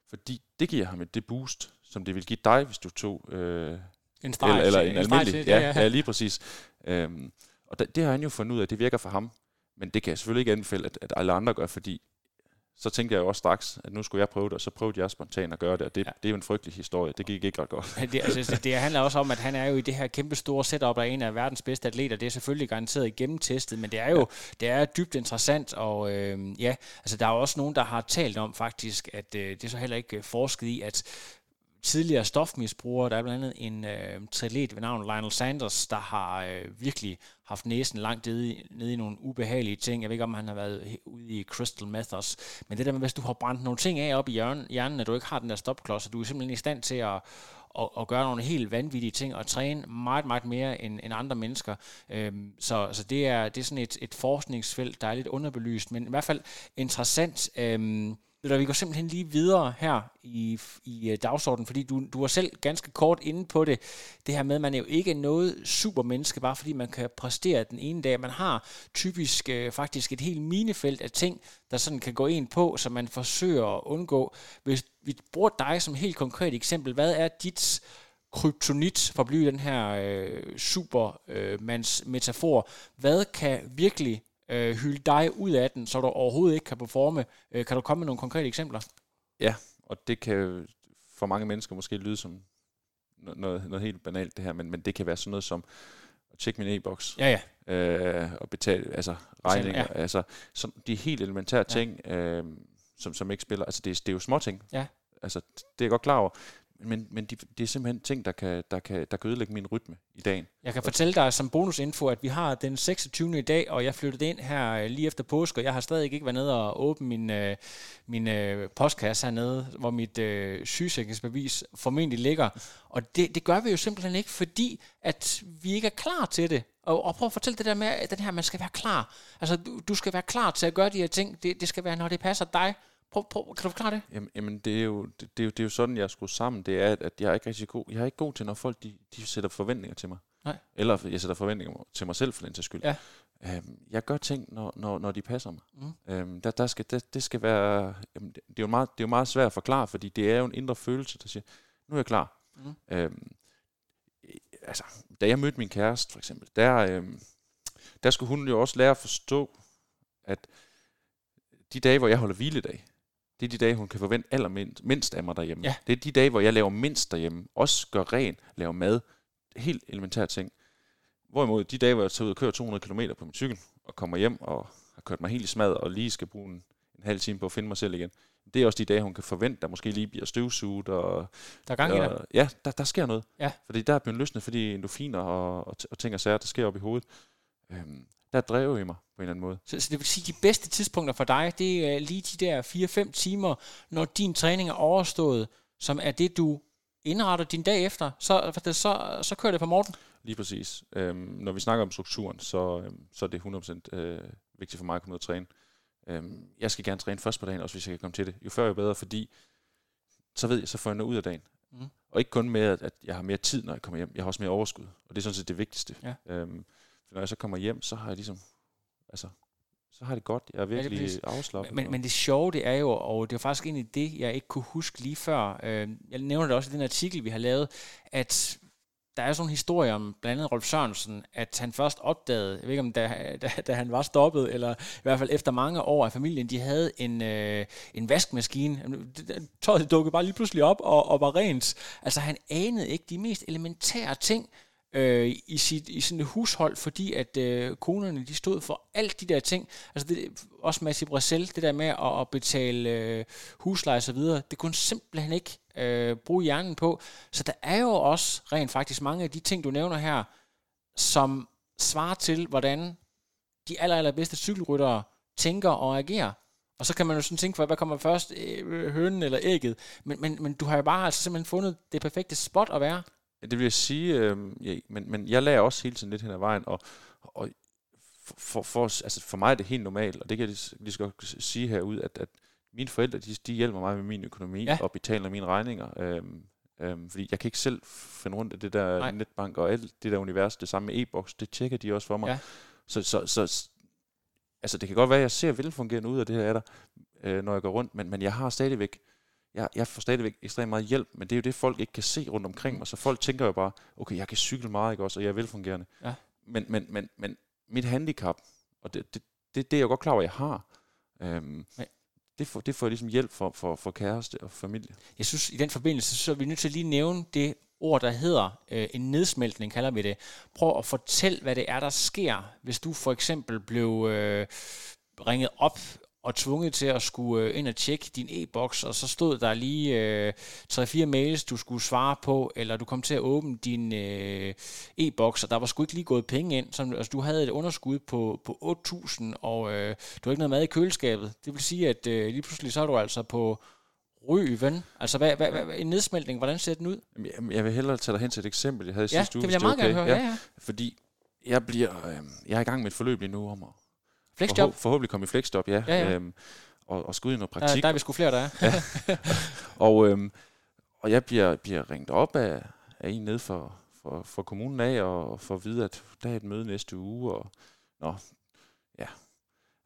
Fordi det giver ham et det boost, som det vil give dig, hvis du tog... Øh, en streg, eller, eller en, en almindelig. Ja, ja, ja, lige præcis. Øhm, og det, det har han jo fundet ud af, det virker for ham. Men det kan jeg selvfølgelig ikke anbefale, at, at alle andre gør, fordi så tænkte jeg jo også straks, at nu skulle jeg prøve det, og så prøvede jeg spontant at gøre det, og det, ja. det er jo en frygtelig historie. Det gik ikke ret godt. det, altså, det, handler også om, at han er jo i det her kæmpe store setup, er en af verdens bedste atleter. Det er selvfølgelig garanteret gennemtestet, men det er jo ja. det er dybt interessant, og øh, ja, altså der er jo også nogen, der har talt om faktisk, at øh, det er så heller ikke forsket i, at tidligere stofmisbrugere. Der er blandt andet en øh, trilet ved navn Lionel Sanders, der har øh, virkelig haft næsen langt nede i, nede i nogle ubehagelige ting. Jeg ved ikke, om han har været ude i crystal methods. Men det der med, hvis du har brændt nogle ting af op i hjernen, hjernen at du ikke har den der stopklods, og du er simpelthen i stand til at, at, at gøre nogle helt vanvittige ting, og træne meget, meget mere end, end andre mennesker. Øhm, så, så det er, det er sådan et, et forskningsfelt, der er lidt underbelyst, men i hvert fald interessant. Øhm, eller vi går simpelthen lige videre her i, i øh, dagsordenen, fordi du, du var selv ganske kort inde på det, det her med, at man er jo ikke noget supermenneske, bare fordi man kan præstere den ene dag. Man har typisk øh, faktisk et helt minefelt af ting, der sådan kan gå en på, som man forsøger at undgå. Hvis vi bruger dig som helt konkret eksempel, hvad er dit kryptonit, for at blive den her øh, supermands øh, metafor, hvad kan virkelig øh, hylde dig ud af den, så du overhovedet ikke kan performe. Øh, kan du komme med nogle konkrete eksempler? Ja, og det kan for mange mennesker måske lyde som noget, noget helt banalt det her, men, men det kan være sådan noget som at tjekke min e-boks. Ja, ja. Øh, og betale altså regninger. Ja. Altså, som de helt elementære ting, ja. øh, som, som ikke spiller. Altså det, det er jo små ting. Ja. Altså, det er jeg godt klar over men, men de, det er simpelthen ting, der kan, der, kan, der kan ødelægge min rytme i dagen. Jeg kan fortælle dig som bonusinfo, at vi har den 26. i dag, og jeg flyttede ind her øh, lige efter påske, og jeg har stadig ikke været nede og åbne min, øh, min øh, postkasse hernede, hvor mit øh, sygesikringsbevis formentlig ligger. Og det, det gør vi jo simpelthen ikke, fordi at vi ikke er klar til det. Og, og prøv at fortælle det der med, at den her, man skal være klar. Altså, du, du skal være klar til at gøre de her ting. Det, det skal være, når det passer dig. Prøv, prøv, kan du forklare det? Jamen, jamen det, er jo, det, det, er jo, det er jo sådan, jeg er skruet sammen. Det er, at jeg er ikke rigtig god. Jeg er ikke god til, når folk de, de sætter forventninger til mig. Nej. Eller jeg sætter forventninger til mig selv, for den til skyld. Ja. Øhm, jeg gør ting, når, når, når de passer mig. Mm. Øhm, der, der skal, der, det skal være... Jamen, det, er jo meget, det er jo meget svært at forklare, fordi det er jo en indre følelse, der siger, nu er jeg klar. Mm. Øhm, altså, da jeg mødte min kæreste, for eksempel, der, øhm, der skulle hun jo også lære at forstå, at de dage, hvor jeg holder hviledag, det er de dage, hun kan forvente allermindst mindst af mig derhjemme. Ja. Det er de dage, hvor jeg laver mindst derhjemme. Også gør ren, laver mad. Helt elementære ting. Hvorimod de dage, hvor jeg tager ud og kører 200 km på min cykel, og kommer hjem og har kørt mig helt i smad, og lige skal bruge en, en halv time på at finde mig selv igen. Det er også de dage, hun kan forvente, der måske lige bliver støvsuget. Og, der er gang i det? Ja, der, der sker noget. Ja. Fordi der er blevet løsnet, fordi endofiner og, og, og ting og sager, der sker op i hovedet. Øhm, der drev i mig på en eller anden måde. Så, så det vil sige, at de bedste tidspunkter for dig, det er lige de der 4-5 timer, når din træning er overstået, som er det, du indretter din dag efter, så, så, så kører det på morgen. Lige præcis. Øhm, når vi snakker om strukturen, så, øhm, så er det 100% øh, vigtigt for mig at komme ud og træne. Øhm, jeg skal gerne træne først på dagen, også hvis jeg kan komme til det. Jo før jo bedre, fordi så ved jeg, så får jeg noget ud af dagen. Mm. Og ikke kun med, at jeg har mere tid, når jeg kommer hjem. Jeg har også mere overskud. Og det er sådan set det vigtigste. Ja. Øhm, for når jeg så kommer hjem, så har jeg ligesom, altså, så har det godt. Jeg er virkelig ja, afslappet. Men, men det sjove, det er jo, og det var faktisk egentlig det, jeg ikke kunne huske lige før. Øh, jeg nævner det også i den artikel, vi har lavet, at der er sådan en historie om blandt andet Rolf Sørensen, at han først opdagede, jeg ved ikke om da, da, da han var stoppet, eller i hvert fald efter mange år af familien, de havde en, øh, en vaskemaskine. Tøjet dukkede bare lige pludselig op og, og var rent. Altså han anede ikke de mest elementære ting, øh, i, sit, i sådan et hushold, fordi at øh, konerne de stod for alt de der ting. Altså det, også Massi Brassel, Bruxelles, det der med at, at betale øh, husleje og videre, det kunne simpelthen ikke øh, bruge hjernen på. Så der er jo også rent faktisk mange af de ting, du nævner her, som svarer til, hvordan de aller, allerbedste cykelryttere tænker og agerer. Og så kan man jo sådan tænke, hvad kommer først, øh, hønen eller ægget? Men, men, men du har jo bare altså simpelthen fundet det perfekte spot at være. Det vil jeg sige, øh, ja, men, men jeg lærer også hele tiden lidt hen ad vejen, og, og for, for, altså for mig er det helt normalt, og det kan jeg lige så godt sige herude, at, at mine forældre, de, de hjælper mig med min økonomi ja. og betaler mine regninger. Øhm, øhm, fordi jeg kan ikke selv finde rundt af det der Nej. netbank og alt det der univers, det samme med e-boks, det tjekker de også for mig. Ja. Så, så, så altså det kan godt være, at jeg ser velfungerende ud af det her, der, øh, når jeg går rundt, men, men jeg har stadigvæk jeg, jeg får stadigvæk ekstremt meget hjælp, men det er jo det, folk ikke kan se rundt omkring mig. Så folk tænker jo bare, okay, jeg kan cykle meget, ikke også, og jeg er velfungerende. Ja. Men, men, men, men mit handicap, og det, det, det, det er jeg godt klar over, jeg har, øhm, det, får, det får jeg ligesom hjælp for, for, for kæreste og familie. Jeg synes, i den forbindelse, så er vi nødt til at lige nævne det ord, der hedder øh, en nedsmeltning, kalder vi det. Prøv at fortælle, hvad det er, der sker, hvis du for eksempel blev øh, ringet op og tvunget til at skulle øh, ind og tjekke din e-boks, og så stod der lige øh, 3-4 mails, du skulle svare på, eller du kom til at åbne din øh, e-boks, og der var sgu ikke lige gået penge ind. Så, altså, du havde et underskud på, på 8.000, og øh, du har ikke noget mad i køleskabet. Det vil sige, at øh, lige pludselig så er du altså på ryven. Altså, hvad, hvad, hvad, en nedsmeltning, hvordan ser den ud? Jamen, Jeg vil hellere tage dig hen til et eksempel, jeg havde Ja, sidste uge. det vil jeg meget gerne høre. Ja, ja. Fordi jeg bliver, øh, jeg er i gang med et forløb lige nu om at Flexjob, forhå- forhåbentlig komme i flexjob, ja. Ja, ja. Øhm, og, og skal ud i noget praktik. der er vi sgu flere, der er. (laughs) Og, øhm, og jeg bliver, bliver ringet op af, af en nede for, for, for kommunen af, og får at vide, at der er et møde næste uge, og nå, ja,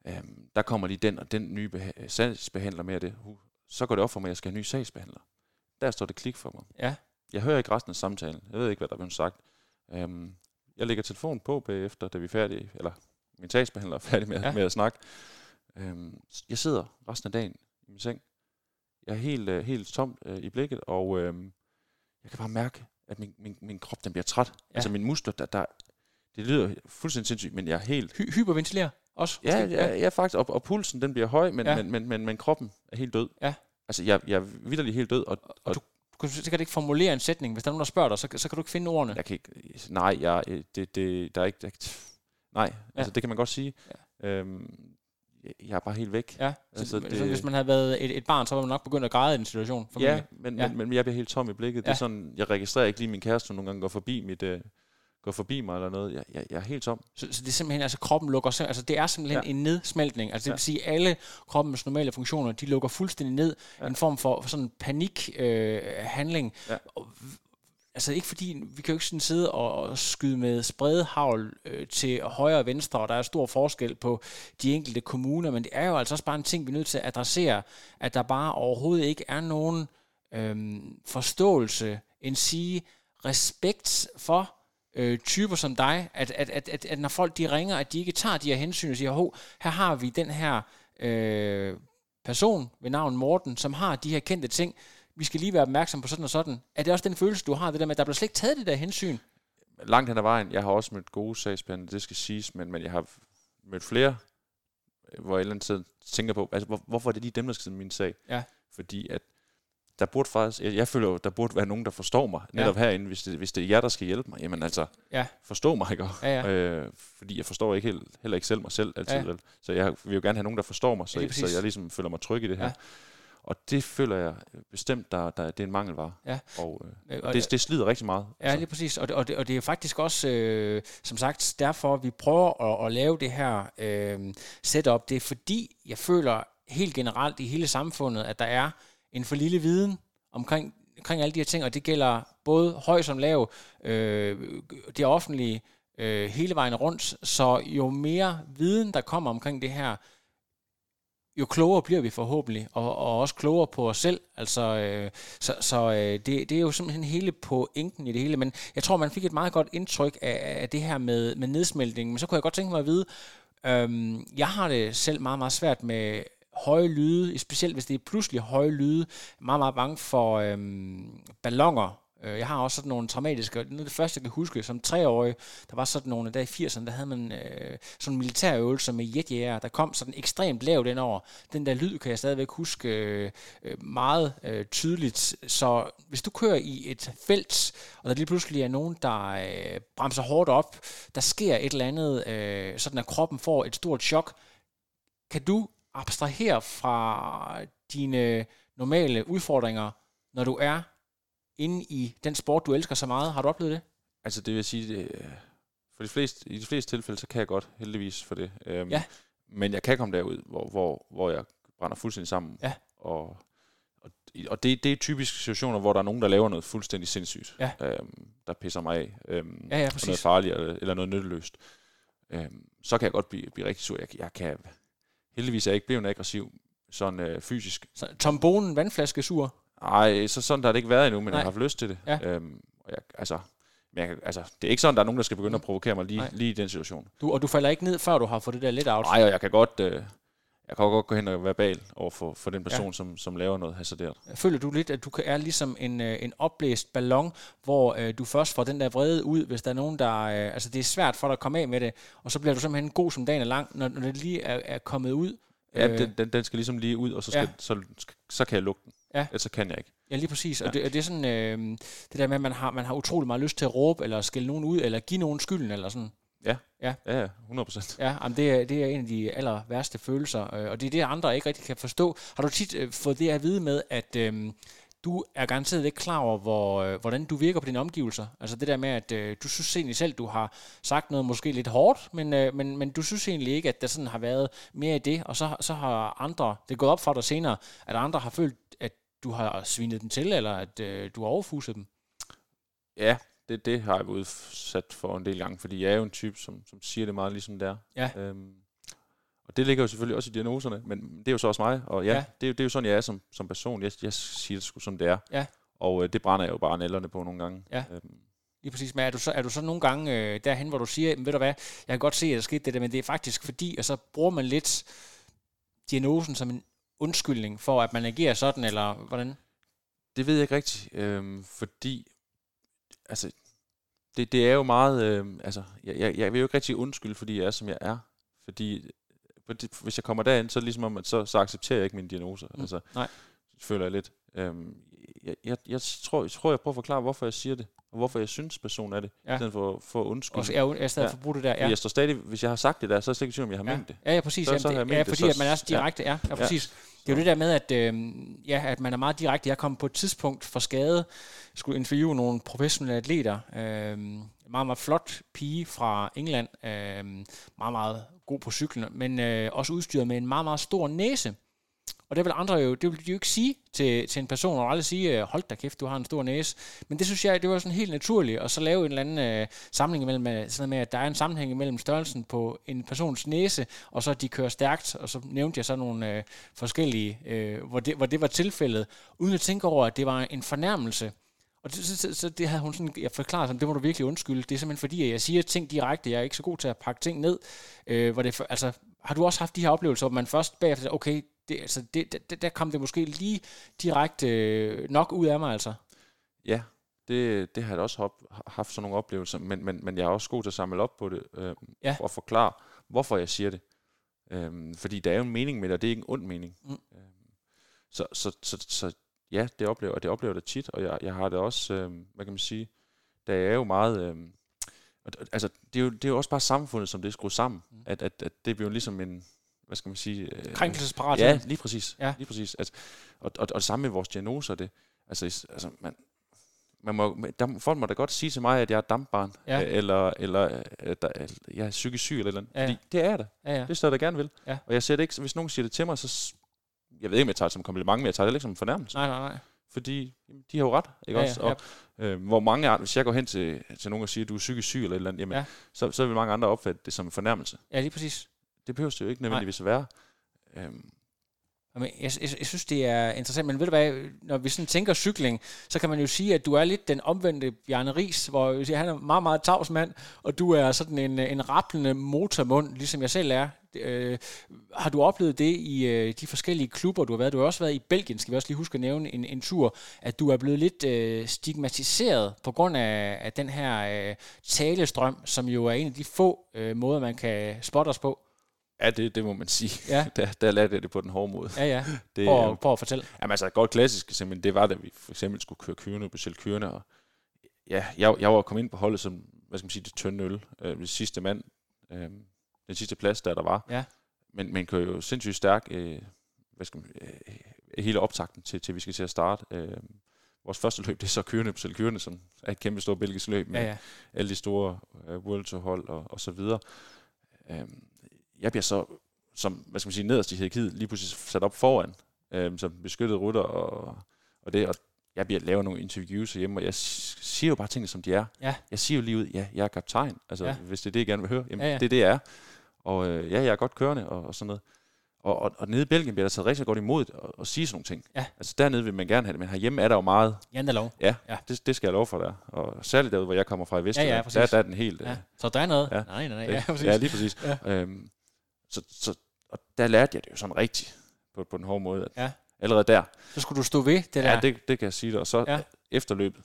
øhm, der kommer lige den og den nye beha- sagsbehandler med det. Så går det op for mig, at jeg skal have en ny sagsbehandler. Der står det klik for mig. Ja. Jeg hører ikke resten af samtalen. Jeg ved ikke, hvad der er blevet sagt. Øhm, jeg lægger telefonen på bagefter, da vi er færdige, eller min sagsbehandler er færdig med, Ja. med at snakke. Øhm, jeg sidder resten af dagen i min seng. Jeg er helt, øh, helt tom øh, i blikket, og øh, jeg kan bare mærke, at min, min, min krop den bliver træt. Ja. Altså mine muskler, der, der, det lyder fuldstændig sindssygt, men jeg er helt... Hy- hyperventilere også? Ja, ja, ja faktisk, og, og pulsen den bliver høj, men, Ja. men, men, men, men kroppen er helt død. Ja. Altså jeg, jeg er vidderligt helt død, og, og Du kan sikkert ikke formulere en sætning. Hvis der er nogen, der spørger dig, så, så kan du ikke finde ordene. jeg kan ikke... Nej, jeg, øh, det, det, der er ikke... Der, nej, Ja. altså det kan man godt sige. Ja. Øhm, jeg, er bare helt væk. Ja, så, Altså, altså, det... det- hvis man havde været et, et barn, så var man nok begyndt at græde i den situation. Ja, formentlig. men, Ja. ja. Men, men jeg bliver helt tom i blikket. Ja. Det Ja. er sådan, jeg registrerer ikke lige, min kæreste nogle gange går forbi mit, øh, går forbi mig eller noget. Jeg, jeg, jeg er helt tom. Så, så det er simpelthen, altså kroppen lukker sig, altså det er simpelthen ja. Ja. en nedsmeltning. Altså det vil Ja. sige, at alle kroppens normale funktioner, de lukker fuldstændig ned. Ja. Ja. En form for, for sådan en panikhandling. Øh, handling. Ja. Og altså ikke fordi, vi kan jo ikke sådan sidde og, og skyde med spredhavl øh, til højre og venstre, og der er stor forskel på de enkelte kommuner, men det er jo altså også bare en ting, vi er nødt til at adressere, at der bare overhovedet ikke er nogen øhm, forståelse, end sige respekt for øh, typer som dig, at, at, at, at, at når folk de ringer, at de ikke tager de her hensyn og siger, hov, her har vi den her øh, person ved navn Morten, som har de her kendte ting, vi skal lige være opmærksom på sådan og sådan. Er det også den følelse, du har, det der med, at der bliver slet ikke taget det der hensyn? Langt hen ad vejen, jeg har også mødt gode sagsbehandlere, det skal siges, men, men jeg har mødt flere, øh, hvor jeg eller sted tænker på, altså hvor, hvorfor er det lige dem, der skal sidde min sag? Ja. Fordi at der burde faktisk, jeg, jeg føler jo, der burde være nogen, der forstår mig, netop ja. herinde, hvis det, hvis det er jer, der skal hjælpe mig, jamen altså, Ja. forstå mig, ikke? Ja, ja. Øh, fordi jeg forstår ikke helt, heller ikke selv mig selv altid, Ja. vel? Så jeg vil jo gerne have nogen, der forstår mig, så, Ja, så jeg ligesom føler mig tryg i det her. Ja. Og det føler jeg bestemt, der, der, det er en mangelvare. Ja. Og, øh, Øh, og- det, det slider rigtig meget. Ja, lige præcis. Og det, og det, og det er faktisk også, øh, som sagt, derfor vi prøver at, at lave det her øh, setup. Det er fordi, jeg føler helt generelt i hele samfundet, at der er en for lille viden omkring, omkring alle de her ting, og det gælder både høj som lav, øh, det offentlige, øh, hele vejen rundt. Så jo mere viden, der kommer omkring det her, jo klogere bliver vi forhåbentlig, og, og også klogere på os selv. Altså, øh, så så øh, det, det er jo simpelthen hele pointen i det hele. Men jeg tror, man fik et meget godt indtryk af, af det her med, med nedsmeltning. Men så kunne jeg godt tænke mig at vide, øh, jeg har det selv meget, meget svært med høje lyde, specielt hvis det er pludselig høje lyde. Jeg er meget, meget bange for øh, ballonger. Øh, Jeg har også sådan nogle traumatiske, noget af det første, jeg kan huske, som treårig, der var sådan nogle, der i 80'erne, der havde man øh, sådan en militærøvelse med jetjæger, der kom sådan ekstremt lavt ind over. Den der lyd kan jeg stadigvæk huske øh, øh, meget øh, tydeligt. Så hvis du kører i et felt, og der lige pludselig er nogen, der øh, bremser hårdt op, der sker et eller andet, øh, sådan at kroppen får et stort chok, kan du abstrahere fra dine normale udfordringer, når du er inde i den sport, du elsker så meget? Har du oplevet det? Altså det vil sige, det, øh, for de fleste, i de fleste tilfælde, så kan jeg godt heldigvis for det. Øhm, Ja. Men jeg kan komme derud, hvor, hvor, hvor jeg brænder fuldstændig sammen. Ja. Og, og, og det, det er typiske situationer, hvor der er nogen, der laver noget fuldstændig sindssygt. Ja. Øhm, der pisser mig af. Øhm, Ja, ja, og noget præcis. farligt eller, eller noget nytteløst. Øhm, så kan jeg godt blive, blive rigtig sur. Jeg, jeg kan, heldigvis er jeg ikke blevet aggressiv sådan øh, fysisk. Så, Tom Bonen, vandflaske sur. Ej, så sådan der har det ikke været endnu, men Nej. Nej. jeg har haft lyst til det. Ja. Øhm, og jeg, altså, men jeg, altså, det er ikke sådan, der er nogen, der skal begynde at provokere mig lige, Nej. lige i den situation. Du, og du falder ikke ned, før du har fået det der lidt out. Nej, og jeg kan godt... Øh, jeg kan godt gå hen og være bal over for, for den person, ja. som, som laver noget hasarderet. Føler du lidt, at du er ligesom en, øh, en opblæst ballon, hvor øh, du først får den der vrede ud, hvis der er nogen, der... Øh, altså, det er svært for dig at komme af med det, og så bliver du simpelthen god som dagen er lang, når, når det lige er, er kommet ud. Ja, øh, den, den, den skal ligesom lige ud, og så, skal, ja. så, så, så kan jeg lukke den. Ja. Ellers så kan jeg ikke. Ja, lige præcis. Ja. Og, det, og det er sådan, øh, det der med, at man har, man har utrolig meget lyst til at råbe, eller skælde nogen ud, eller give nogen skylden, eller sådan. Ja, ja, ja 100 procent. Ja, jamen det, er, det er en af de aller værste følelser, øh, og det er det, andre ikke rigtig kan forstå. Har du tit øh, fået det at vide med, at øh, du er garanteret ikke klar over, hvor, øh, hvordan du virker på dine omgivelser? Altså det der med, at øh, du synes egentlig selv, du har sagt noget måske lidt hårdt, men, øh, men, men du synes egentlig ikke, at der sådan har været mere i det, og så, så har andre, det er gået op for dig senere, at andre har følt, at du har svinet dem til, eller at øh, du har overfuset dem? Ja, det, det har jeg været udsat for en del gange, fordi jeg er jo en type, som, som siger det meget ligesom der. Ja. Øhm, og det ligger jo selvfølgelig også i diagnoserne, men det er jo så også mig, og ja, ja. Det, er, det er jo sådan, jeg er som, som person. Jeg, jeg siger det sgu, som det er. Ja. Og øh, det brænder jeg jo bare nælderne på nogle gange. Ja. Øhm. Lige præcis. Men er du så, er du så nogle gange øh, derhen, hvor du siger, ved du hvad, jeg kan godt se, at der skete det der, men det er faktisk fordi, og så bruger man lidt diagnosen som en undskyldning for, at man agerer sådan, eller hvordan? Det ved jeg ikke rigtigt, øh, fordi altså, det, det er jo meget, øh, altså, jeg, jeg, jeg vil jo ikke rigtig undskylde, fordi jeg er, som jeg er. Fordi hvis jeg kommer derind, så er det ligesom om, at så, så accepterer jeg ikke mine diagnoser. Mm. Altså, Nej. føler jeg lidt. Øhm, jeg, jeg, jeg, tror, jeg tror, jeg prøver at forklare, hvorfor jeg siger det, og hvorfor jeg synes, personen er det, ja. i stedet for, for at undskylde. Og jeg, jeg er stadig ja. for det der, ja. Jeg står stadig, hvis jeg har sagt det der, så er jeg ikke tvivl, om jeg har ja. ment det. Ja, ja, præcis. Så, Jamen, så det, ja, fordi det, så, at man er så direkte, ja, ja, ja præcis. Det er jo det der med, at, øh, ja, at man er meget direkte. Jeg kom på et tidspunkt for skade, skulle interviewe nogle professionelle atleter. Øh, meget, meget flot pige fra England. Øh, meget, meget god på cyklen, men øh, også udstyret med en meget, meget stor næse. Og det vil andre jo, det vil de jo ikke sige til, til en person, og aldrig sige, øh, hold da kæft, du har en stor næse. Men det synes jeg, det var sådan helt naturligt, og så lave en eller anden øh, sammenhæng mellem, øh, sådan med, at der er en sammenhæng mellem størrelsen på en persons næse, og så at de kører stærkt, og så nævnte jeg så nogle øh, forskellige, øh, hvor, det, hvor det var tilfældet, uden at tænke over, at det var en fornærmelse. Og det, så, så, så det havde hun sådan, jeg forklaret som, det må du virkelig undskylde. Det er simpelthen fordi, at jeg siger ting direkte. Jeg er ikke så god til at pakke ting ned. Øh, hvor det, altså, har du også haft de her oplevelser, hvor man først bagefter, okay, det, altså, det, det, der kom det måske lige direkte øh, nok ud af mig, altså? Ja, det, det har jeg også haft sådan nogle oplevelser, men, men, men jeg er også god til at samle op på det, øh, ja. og forklare, hvorfor jeg siger det. Øh, fordi der er jo en mening med det, og det er ikke en ond mening. Mm. Øh, så, så, så, så ja, det oplever, det oplever det tit, og jeg, jeg har det også, øh, hvad kan man sige, der er jo meget, øh, altså det er, jo, det er jo også bare samfundet, som det er skruet sammen, mm. at, at, at det bliver jo ligesom en, hvad skal man sige? Øh, Krænkelsesparat. Ja, lige præcis. Ja. Lige præcis. Altså, og, og, og det samme med vores diagnoser, det, altså, altså man, man må, der, folk må da godt sige til mig, at jeg er dampbarn, ja. eller, eller at jeg er psykisk syg, eller, eller ja. fordi det er jeg da. Ja, ja. Det står jeg da gerne vil. Ja. Og jeg ser det ikke, hvis nogen siger det til mig, så jeg ved ikke, om jeg tager det som kompliment, men jeg tager det ikke som fornærmelse. Nej, nej, nej. Fordi de har jo ret, ikke ja, også? Og, ja. øh, hvor mange, hvis jeg går hen til, til nogen og siger, at du er psykisk syg eller et eller andet, jamen, ja. så, så vil mange andre opfatte det som en fornærmelse. Ja, lige præcis. Det behøver det jo ikke nødvendigvis Nej. at være. Øhm, jeg, jeg, jeg synes, det er interessant, men ved du hvad, når vi sådan tænker cykling, så kan man jo sige, at du er lidt den omvendte Bjarne Ries, hvor siger, han er meget, meget tavs mand, og du er sådan en, en rapplende motormund, ligesom jeg selv er. Øh, har du oplevet det i øh, de forskellige klubber, du har været? Du har også været i Belgien, skal vi også lige huske at nævne en, en tur, at du er blevet lidt øh, stigmatiseret på grund af, af den her øh, talestrøm, som jo er en af de få øh, måder, man kan spotte os på. Ja, det, det må man sige. Ja. (laughs) der, der lærte jeg det på den hårde måde. Ja, ja. (laughs) Det, prøv, prøv at fortælle. Jamen altså, godt klassisk, simpelthen, det var, da vi for eksempel skulle køre kørende, bestille kørende, og ja, jeg, jeg var kommet ind på holdet som, hvad skal man sige, det tynde øl, øh, det sidste mand, øh, den sidste plads, der der var. Ja. Men man kører jo sindssygt stærk, øh, hvad skal man, øh, hele optakten til, til vi skal til at starte. Øh, vores første løb, det er så kørende på kørende, som er et kæmpe stort belgisk løb med ja, ja. alle de store øh, World Tour hold og, og så videre. Øh, jeg bliver så, som, hvad skal man sige, nederst i hierarkiet, lige pludselig sat op foran, øh, som beskyttet rutter og, og det, og jeg bliver lavet nogle interviews hjemme, og jeg siger jo bare tingene, som de er. Ja. Jeg siger jo lige ud, ja, jeg er kaptajn, altså ja. hvis det er det, jeg gerne vil høre, jamen ja, ja. det er det, jeg er. Og øh, ja, jeg er godt kørende og, og sådan noget. Og, og, og nede i Belgien bliver der taget rigtig godt imod at, at sige sådan nogle ting. Ja. Altså dernede vil man gerne have det, men herhjemme er der jo meget... Jantelov. Ja, ja. Det, det skal jeg lov for der. Og særligt derude, hvor jeg kommer fra i Vestjylland, ja, ja, der, der er den helt... Ja. Så der er noget? Ja. Nej, nej, nej. Ja, præcis. Ja, lige præcis. Ja. Øhm, så, så, og der lærte jeg det jo sådan rigtigt på, på den hårde måde. At Ja. Allerede der. Så skulle du stå ved det der. Ja, det, det kan jeg sige dig. Og så Ja. ja. efter løbet.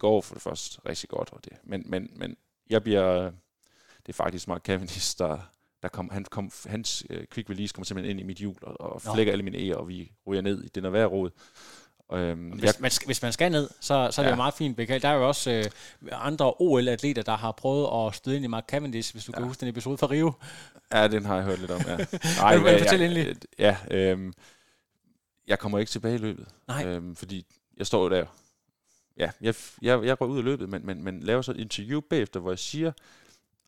Går for det første rigtig godt. Og det. Men, men, men jeg bliver... Det er faktisk Mark Cavendish, der, der kom, han kom, hans uh, quick release kommer simpelthen ind i mit hjul og, og Nå. flækker alle mine E'er, og vi ryger ned i den værd rod. Øhm, Hvis, jeg, man, skal- hvis man skal ned, så, så er det Ja. meget fint. Der er jo også øh, andre OL-atleter, der har prøvet at støde ind i Mark Cavendish, hvis du ja. kan huske den episode fra Rio. ja, den har jeg hørt lidt om, ja. (laughs) Nej, men fortæl endelig. Ja, øhm, jeg kommer ikke tilbage i løbet. Nej. Øhm, fordi jeg står der. Ja, jeg, jeg, jeg går ud af løbet, men, men, men laver så et interview bagefter, hvor jeg siger,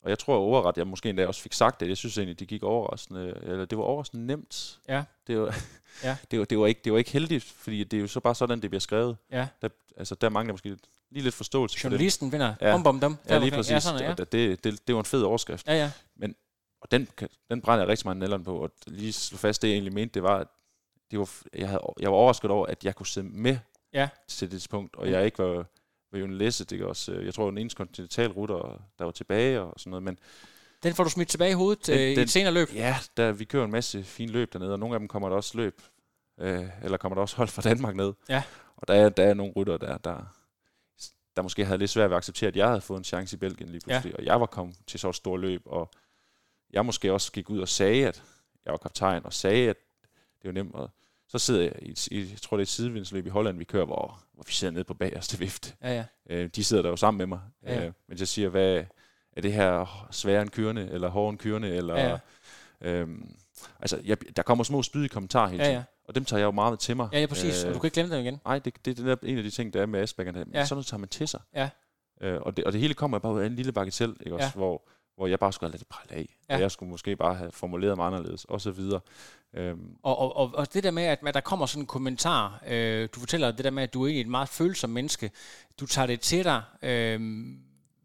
og jeg tror overret, jeg måske endda også fik sagt det, jeg synes egentlig, det gik overraskende, eller det var overraskende nemt. Ja. Det var, (laughs) Ja. det var, det var, ikke, det var ikke heldigt, fordi det er jo så bare sådan, det bliver skrevet. Ja. Der, altså, der mangler måske lige lidt forståelse for det. Journalisten vinder. Ja. Bom, bom, dom. Ja, lige omkring. præcis. Ja, sådan, ja. Og det, det, det var en fed overskrift. Ja, ja. Og den, den brænder jeg rigtig meget nælderen på, og lige slå fast, det jeg egentlig mente, det var, at det var, jeg, havde, jeg var overrasket over, at jeg kunne sidde med Ja. til det punkt, og jeg ikke var, var jo en læse, det er også, øh, jeg tror, den eneste kontinentalrute, der var tilbage og sådan noget, men Den får du smidt tilbage i hovedet Den- øh, i den- et senere løb. ja, der, vi kører en masse fine løb dernede, og nogle af dem kommer der også løb, øh, eller kommer der også hold fra Danmark ned. Ja. Og der er, der er nogle rytter, der, der, der måske havde lidt svært ved at acceptere, at jeg havde fået en chance i Belgien lige pludselig, og jeg var kommet til så et stort løb, og jeg måske også gik ud og sagde, at jeg var kaptajn, og sagde, at det var nemt, og så sidder jeg i, i jeg tror det er et sidevindsløb i Holland, vi kører, hvor, hvor vi sidder nede på bagerste vifte. Ja, ja. Øh, de sidder der jo sammen med mig, Ja, ja. øh, men jeg siger, hvad er det her sværere end kørende, eller hårdere end kørende, eller... Ja, ja. Øhm, altså, jeg, der kommer små spydige kommentarer hele Ja, tiden, ja. og dem tager jeg jo meget til mig. Ja, ja, præcis. Og du kan ikke glemme dem igen. Nej, det, det, det er en af de ting, der er med Asperger. Men Ja. ja. sådan noget tager man til sig. Ja. Øh, og, det, og det hele kommer bare ud af en lille bagatell, ikke også? Ja. Hvor, hvor jeg bare skulle have det prale af. Ja. Og jeg skulle måske bare have formuleret mig anderledes, og så videre. Øhm, Og, og, og, og det der med, at, at der kommer sådan en kommentar, øh, du fortæller det der med, at du er egentlig et meget følsom menneske, du tager det til dig. Øh,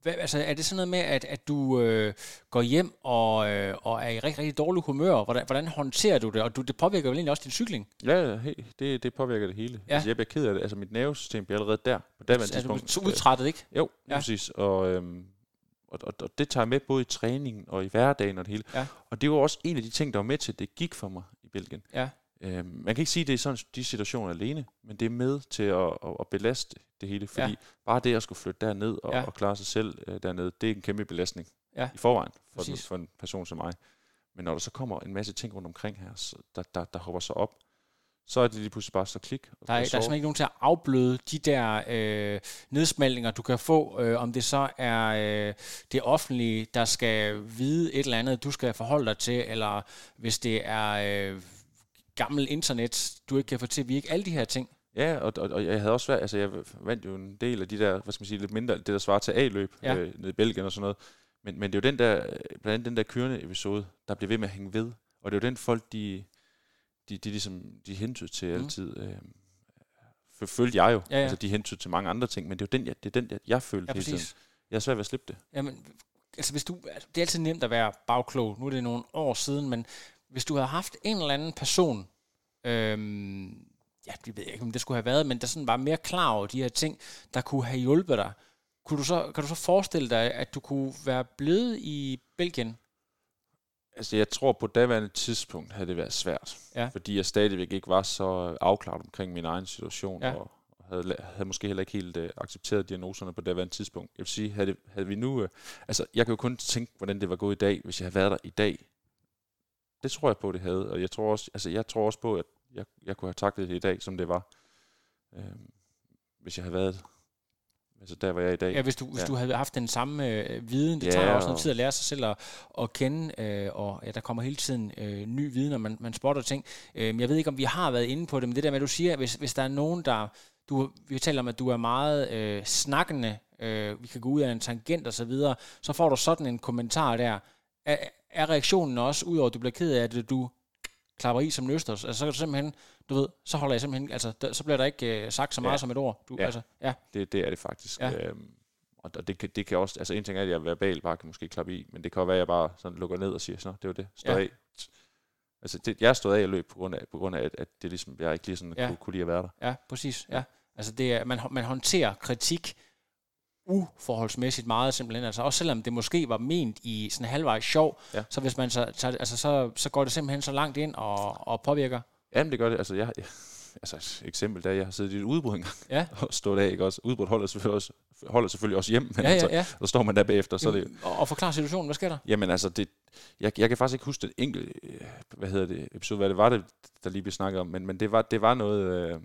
hvad, altså, er det sådan noget med, at, at du øh, går hjem og, øh, og er i rigtig, rigtig dårlig humør? Hvordan, hvordan håndterer du det? Og du, det påvirker vel egentlig også din cykling? ja, det, det påvirker det hele. Ja. Altså, jeg bliver ked af det. Altså, mit nervesystem bliver allerede der. På daværende Er du tidspunkt. så udtrættet, ikke? Jo, ja. præcis. Og, øhm, og, og, og det tager jeg med både i træningen og i hverdagen og det hele. Ja. Og det var også en af de ting, der var med til, at det gik for mig i Belgien. Ja. Øhm, man kan ikke sige, at det er sådan de situationer alene, men det er med til at, at, at belaste det hele. Fordi Ja. bare det at skulle flytte derned og, Ja. og klare sig selv øh, dernede, det er en kæmpe belastning Ja. i forvejen for, Præcis. for en person som mig. Men når der så kommer en masse ting rundt omkring her, så, der, der, der hopper sig op, så er det lige pludselig bare så klik. Og Der er, der er simpelthen ikke nogen til at afbløde de der øh, nedsmeltninger, du kan få, øh, om det så er øh, det offentlige, der skal vide et eller andet, du skal forholde dig til, eller hvis det er øh, gammel internet, du ikke kan få til at virke. Alle de her ting. Ja, og, og, og jeg havde også været, altså jeg vandt jo en del af de der, hvad skal man sige, lidt mindre, det der svarer til A-løb Ja. øh, nede i Belgien og sådan noget. Men, men det er jo den der, blandt andet den der kørende episode, der bliver ved med at hænge ved. Og det er jo den folk, de, de, de ligesom, de hentyd til mm. altid. Øh, følte jeg jo. Ja, ja. Altså de hentyd til mange andre ting, men det er jo den, jeg, det er den, jeg, jeg følte Ja, hele tiden. Jeg er svært ved at slippe det. Jamen, altså hvis du, altså, det er altid nemt at være bagklog. Nu er det nogle år siden, men hvis du havde haft en eller anden person, øhm, ja, det ved jeg ikke, om det skulle have været, men der sådan var mere klar over de her ting, der kunne have hjulpet dig. Kunne du så, kan du så forestille dig, at du kunne være blevet i Belgien? Altså, jeg tror på daværende tidspunkt havde det været svært. Ja. Fordi jeg stadigvæk ikke var så afklaret omkring min egen situation, Ja. og havde, havde måske heller ikke helt uh, accepteret diagnoserne på daværende tidspunkt. Jeg vil sige, havde, det, havde vi nu... Uh, altså, jeg kan jo kun tænke, hvordan det var gået i dag, hvis jeg havde været der i dag. Det tror jeg på, det havde. Og jeg tror også, altså, jeg tror også på, at jeg, jeg kunne have taklet det i dag, som det var. Uh, hvis jeg havde været altså der, hvor jeg er i dag. Ja, hvis du, hvis Ja. du havde haft den samme øh, viden, det Ja, tager også noget og- tid at lære sig selv at, at kende, øh, og ja, der kommer hele tiden øh, ny viden, og man, man spotter ting. Øh, jeg ved ikke, om vi har været inde på det, men det der med, at du siger, hvis, hvis der er nogen, der... Du, vi taler om, at du er meget øh, snakkende, øh, vi kan gå ud af en tangent og så videre, så får du sådan en kommentar der. Er, er reaktionen også, udover at du bliver ked af det, at du klapper i som nøsters, altså så kan du simpelthen, du ved, så holder jeg simpelthen, altså der, så bliver der ikke øh, sagt så meget Ja. som et ord. Du, Ja. Altså, ja, Det, det er det faktisk. Ja. Øhm, og det, kan, det kan også, altså en ting er, at jeg verbal bare kan måske klappe i, men det kan jo være, at jeg bare sådan lukker ned og siger, så det var det, stå Ja. af. Altså det, jeg stået af at løbe på grund af, på grund af at, at det ligesom, jeg ikke lige sådan Ja. ja. kunne, kunne lide at være der. Ja, præcis. Ja. Altså det er, man, man håndterer kritik uforholdsmæssigt meget simpelthen. Altså også selvom det måske var ment i sådan halvvejs sjov, ja. så hvis man så, tager, altså, så, så går det simpelthen så langt ind og, og påvirker. Jamen det gør det. Altså, jeg, jeg, (laughs) altså et eksempel, da jeg har siddet i et udbrud engang, ja. (laughs) og stået af, ikke også? Udbrud holder selvfølgelig også, holder selvfølgelig også hjem, men ja, ja, ja. Altså, så står man der bagefter, så det... Og, og forklare situationen, hvad sker der? Jamen altså, det, jeg, jeg kan faktisk ikke huske det enkelt, øh, hvad hedder det, episode, hvad det var, det, der lige blev snakket om, men, men det, var, det var noget, øh,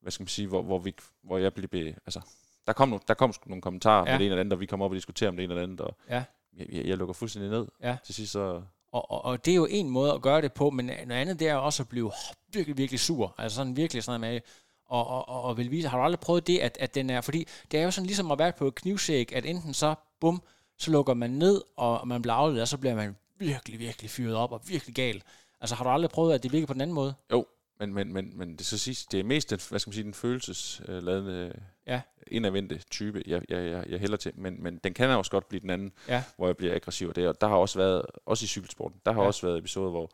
hvad skal man sige, hvor, hvor, vi, hvor jeg blev, altså, der kom, no, der kom nogle kommentarer ja. med det ene eller andet, og vi kom op og diskuterede om det ene eller andet, og ja. jeg, jeg, jeg lukker fuldstændig ned. Ja. Til sidst så... Og, og, og det er jo en måde at gøre det på, men noget andet det er også at blive virkelig, virkelig sur. Altså sådan virkelig sådan med, og, og, og, og vil vise, har du aldrig prøvet det, at, at den er, fordi det er jo sådan ligesom at være på et knivsæk, at enten så, bum, så lukker man ned, og man bliver afledt, og så bliver man virkelig, virkelig fyret op, og virkelig gal. Altså har du aldrig prøvet, at det virker på den anden måde? Jo, men, men, men, men det, så sidst, det er mest den, hvad skal man sige, den følelsesladende indadvendte type, jeg, jeg, jeg, jeg hælder til. Men, men den kan også godt blive den anden, ja. hvor jeg bliver aggressiv. Og det, og der har også været, også i cykelsporten, der har ja. også været episoder, hvor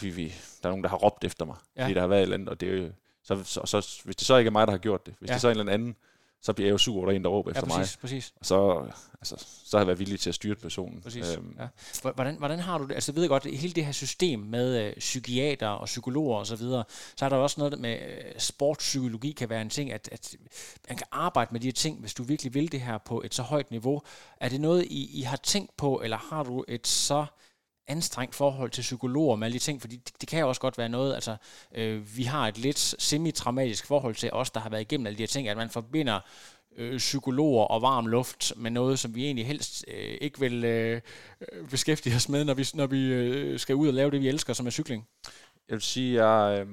vi, vi, der er nogen, der har råbt efter mig, ja. fordi der har været et eller andet, og det er jo, så, så, så, hvis det så ikke er mig, der har gjort det, hvis ja. det så er en eller anden, så bliver jeg jo sur, der er en, der råber ja, efter præcis, mig. Præcis. Og så, altså, så har jeg været villig til at styre personen. Præcis. Øhm. Ja. Hvordan, hvordan har du det? Altså, jeg ved godt, hele det her system med øh, psykiater og psykologer osv., så, videre, så er der også noget med øh, sportspsykologi kan være en ting, at, at man kan arbejde med de her ting, hvis du virkelig vil det her på et så højt niveau. Er det noget, I, I har tænkt på, eller har du et så anstrengt forhold til psykologer med alle de ting, fordi det, det kan jo også godt være noget, altså øh, vi har et lidt semi-traumatisk forhold til os, der har været igennem alle de her ting, at man forbinder øh, psykologer og varm luft med noget, som vi egentlig helst øh, ikke vil øh, beskæftige os med, når vi, når vi øh, skal ud og lave det, vi elsker, som er cykling. Jeg vil sige, jeg, øh,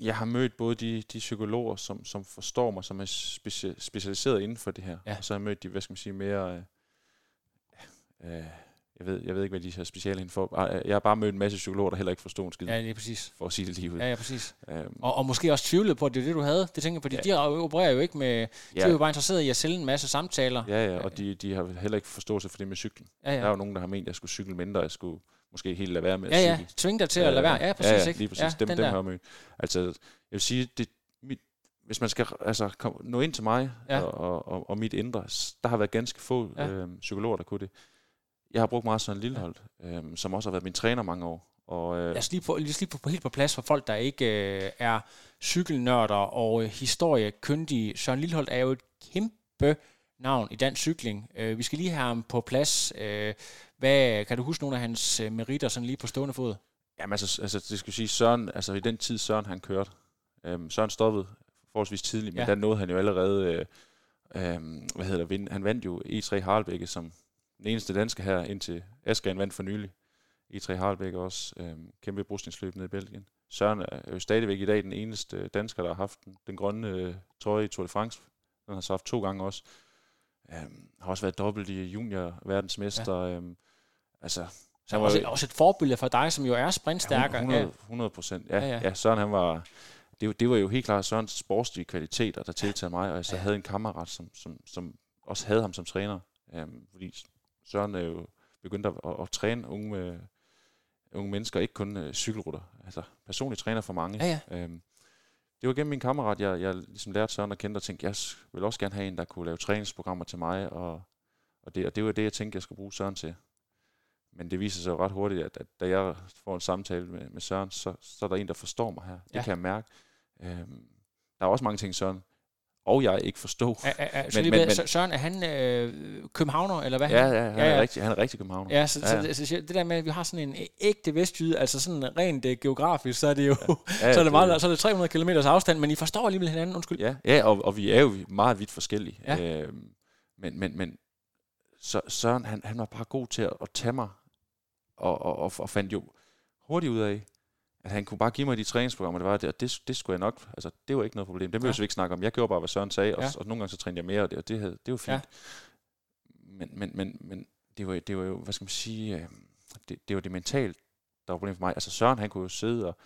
jeg har mødt både de, de psykologer, som, som forstår mig, som er speci- specialiseret inden for det her, ja. og så har jeg mødt de, hvad skal man sige, mere... Øh, øh, jeg ved, jeg ved ikke, hvad de har speciale inden for. Jeg har bare mødt en masse psykologer, der heller ikke forstår en skid. Ja, det er præcis. For at sige det lige ud. Ja, ja, præcis. Um, og, og måske også tvivlet på, at det er det, du havde. Det tænker jeg, fordi ja. de opererer jo ikke med... Ja. De er jo bare interesseret i at sælge en masse samtaler. Ja, ja, og de, de har heller ikke forståelse for det med cyklen. Ja, ja. Der er jo nogen, der har ment, at jeg skulle cykle mindre, jeg skulle måske helt lade være med ja, at cykle. Ja, ja, tving dig til at lade være. Ja, præcis. Ja, ja lige præcis. Ja, dem, dem har jeg mødt. Altså, jeg vil sige, det, mit, hvis man skal altså, kom, nå ind til mig ja. og, og, og mit indre, der har været ganske få ja. øh, psykologer, der kunne det jeg har brugt meget sådan en Lilleholdt, ja. øhm, som også har været min træner mange år. Og, øh, Lad os lige få, lige på, på, helt på plads for folk, der ikke øh, er cykelnørder og øh, historiekyndige. Søren Lilleholdt er jo et kæmpe navn i dansk cykling. Øh, vi skal lige have ham på plads. Øh, hvad, kan du huske nogle af hans øh, meritter sådan lige på stående fod? Jamen altså, altså det skal sige, Søren, altså i den tid Søren han kørte, øh, Søren stoppede forholdsvis tidligt, men ja. der nåede han jo allerede, øh, øh, hvad hedder det, han vandt jo E3 Harlbække, som den eneste danske her, indtil Askren vandt for nylig. E3 Harlbæk også øhm, kæmpe brugstningsløb nede i Belgien. Søren er jo stadigvæk i dag den eneste dansker, der har haft den, den grønne øh, trøje i Tour de France. Den har så haft to gange også. Øhm, har også været dobbelt i junior verdensmester. Ja. Øhm, altså, så han var også, også et forbillede for dig, som jo er sprintstærker. Ja, 100 procent. Ja, ja, ja. ja, Søren han var... Det, det var jo helt klart Sørens sportslige kvaliteter, der tiltalte mig, og jeg så ja. havde en kammerat, som, som, som også havde ham som træner. Øhm, fordi Søren er jo begyndt at, at, at træne unge, med, unge mennesker, ikke kun uh, cykelrutter. Altså personlig træner for mange. Ja, ja. Øhm, det var gennem min kammerat, jeg, jeg ligesom lærte Søren at kende og tænkte, jeg vil også gerne have en, der kunne lave træningsprogrammer til mig, og, og, det, og det var det, jeg tænkte, jeg skulle bruge Søren til. Men det viser sig jo ret hurtigt, at, at da jeg får en samtale med, med Søren, så, så er der en, der forstår mig her. Det ja. kan jeg mærke. Øhm, der er også mange ting, Søren og jeg ikke forstå. A, a, a, men, men, men, Søren, er han øh, københavner, eller hvad? Ja, ja, han, ja, ja. Er, rigtig, han er rigtig københavner. Ja, så, ja, ja. Så, så, det der med, at vi har sådan en ægte vestjyde, altså sådan rent uh, geografisk, så er det jo ja, ja, (laughs) så, er det meget, så er det 300 km afstand, men I forstår alligevel hinanden, undskyld. Ja, ja og, og vi er jo meget vidt forskellige. Ja. Øh, men, men, men så, Søren, han, han var bare god til at, at tage mig, og, og, og, og fandt jo hurtigt ud af, at han kunne bare give mig de træningsprogrammer, det var det, og det, det skulle jeg nok, altså det var ikke noget problem. Det behøver ja. vi ikke snakke om. Jeg gjorde bare, hvad Søren sagde, og, ja. og, nogle gange så trænede jeg mere, og det, og det, havde, det var fint. Ja. Men, men, men, men det, var, det var jo, hvad skal man sige, øh, det, det var det mentalt, der var problem for mig. Altså Søren, han kunne jo sidde og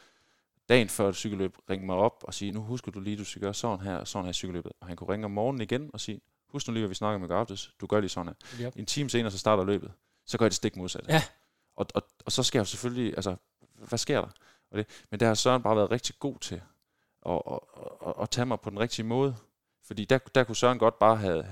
dagen før et cykelløb ringe mig op og sige, nu husker du lige, du skal gøre sådan her, og sådan her cykelløbet. Og han kunne ringe om morgenen igen og sige, husk nu lige, hvad vi snakker om i går aftes, du gør lige sådan her. Yep. En time senere, så starter løbet. Så gør jeg det stik modsat. Ja. Og, og, og så skal jeg jo selvfølgelig, altså, hvad sker der? Og det, men der har Søren bare været rigtig god til at, at, at, at tage mig på den rigtige måde. Fordi der, der kunne Søren godt bare have,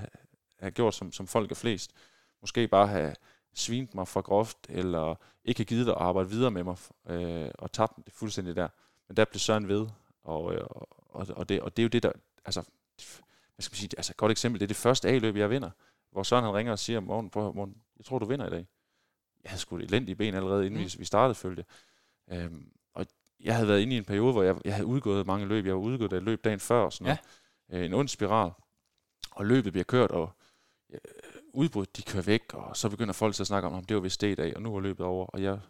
have gjort, som, som folk er flest. Måske bare have svint mig for groft, eller ikke have givet at arbejde videre med mig, øh, og tabt det fuldstændig der. Men der blev Søren ved, og, øh, og, og, det, og det er jo det, der, altså, hvad skal man sige, altså et godt eksempel, det er det første A-løb, jeg vinder, hvor Søren han ringer og siger, morgen, på, morgen, jeg tror, du vinder i dag. Jeg havde sgu et elendigt ben allerede, inden mm. vi, vi startede, følte øhm, jeg havde været inde i en periode, hvor jeg, jeg havde udgået mange løb. Jeg var udgået af et løb dagen før, og sådan ja. noget. Øh, en ond spiral. Og løbet bliver kørt, og ja, udbrud, de kører væk, og så begynder folk så at snakke om, at det var vist det i dag, og nu er løbet over, og jeg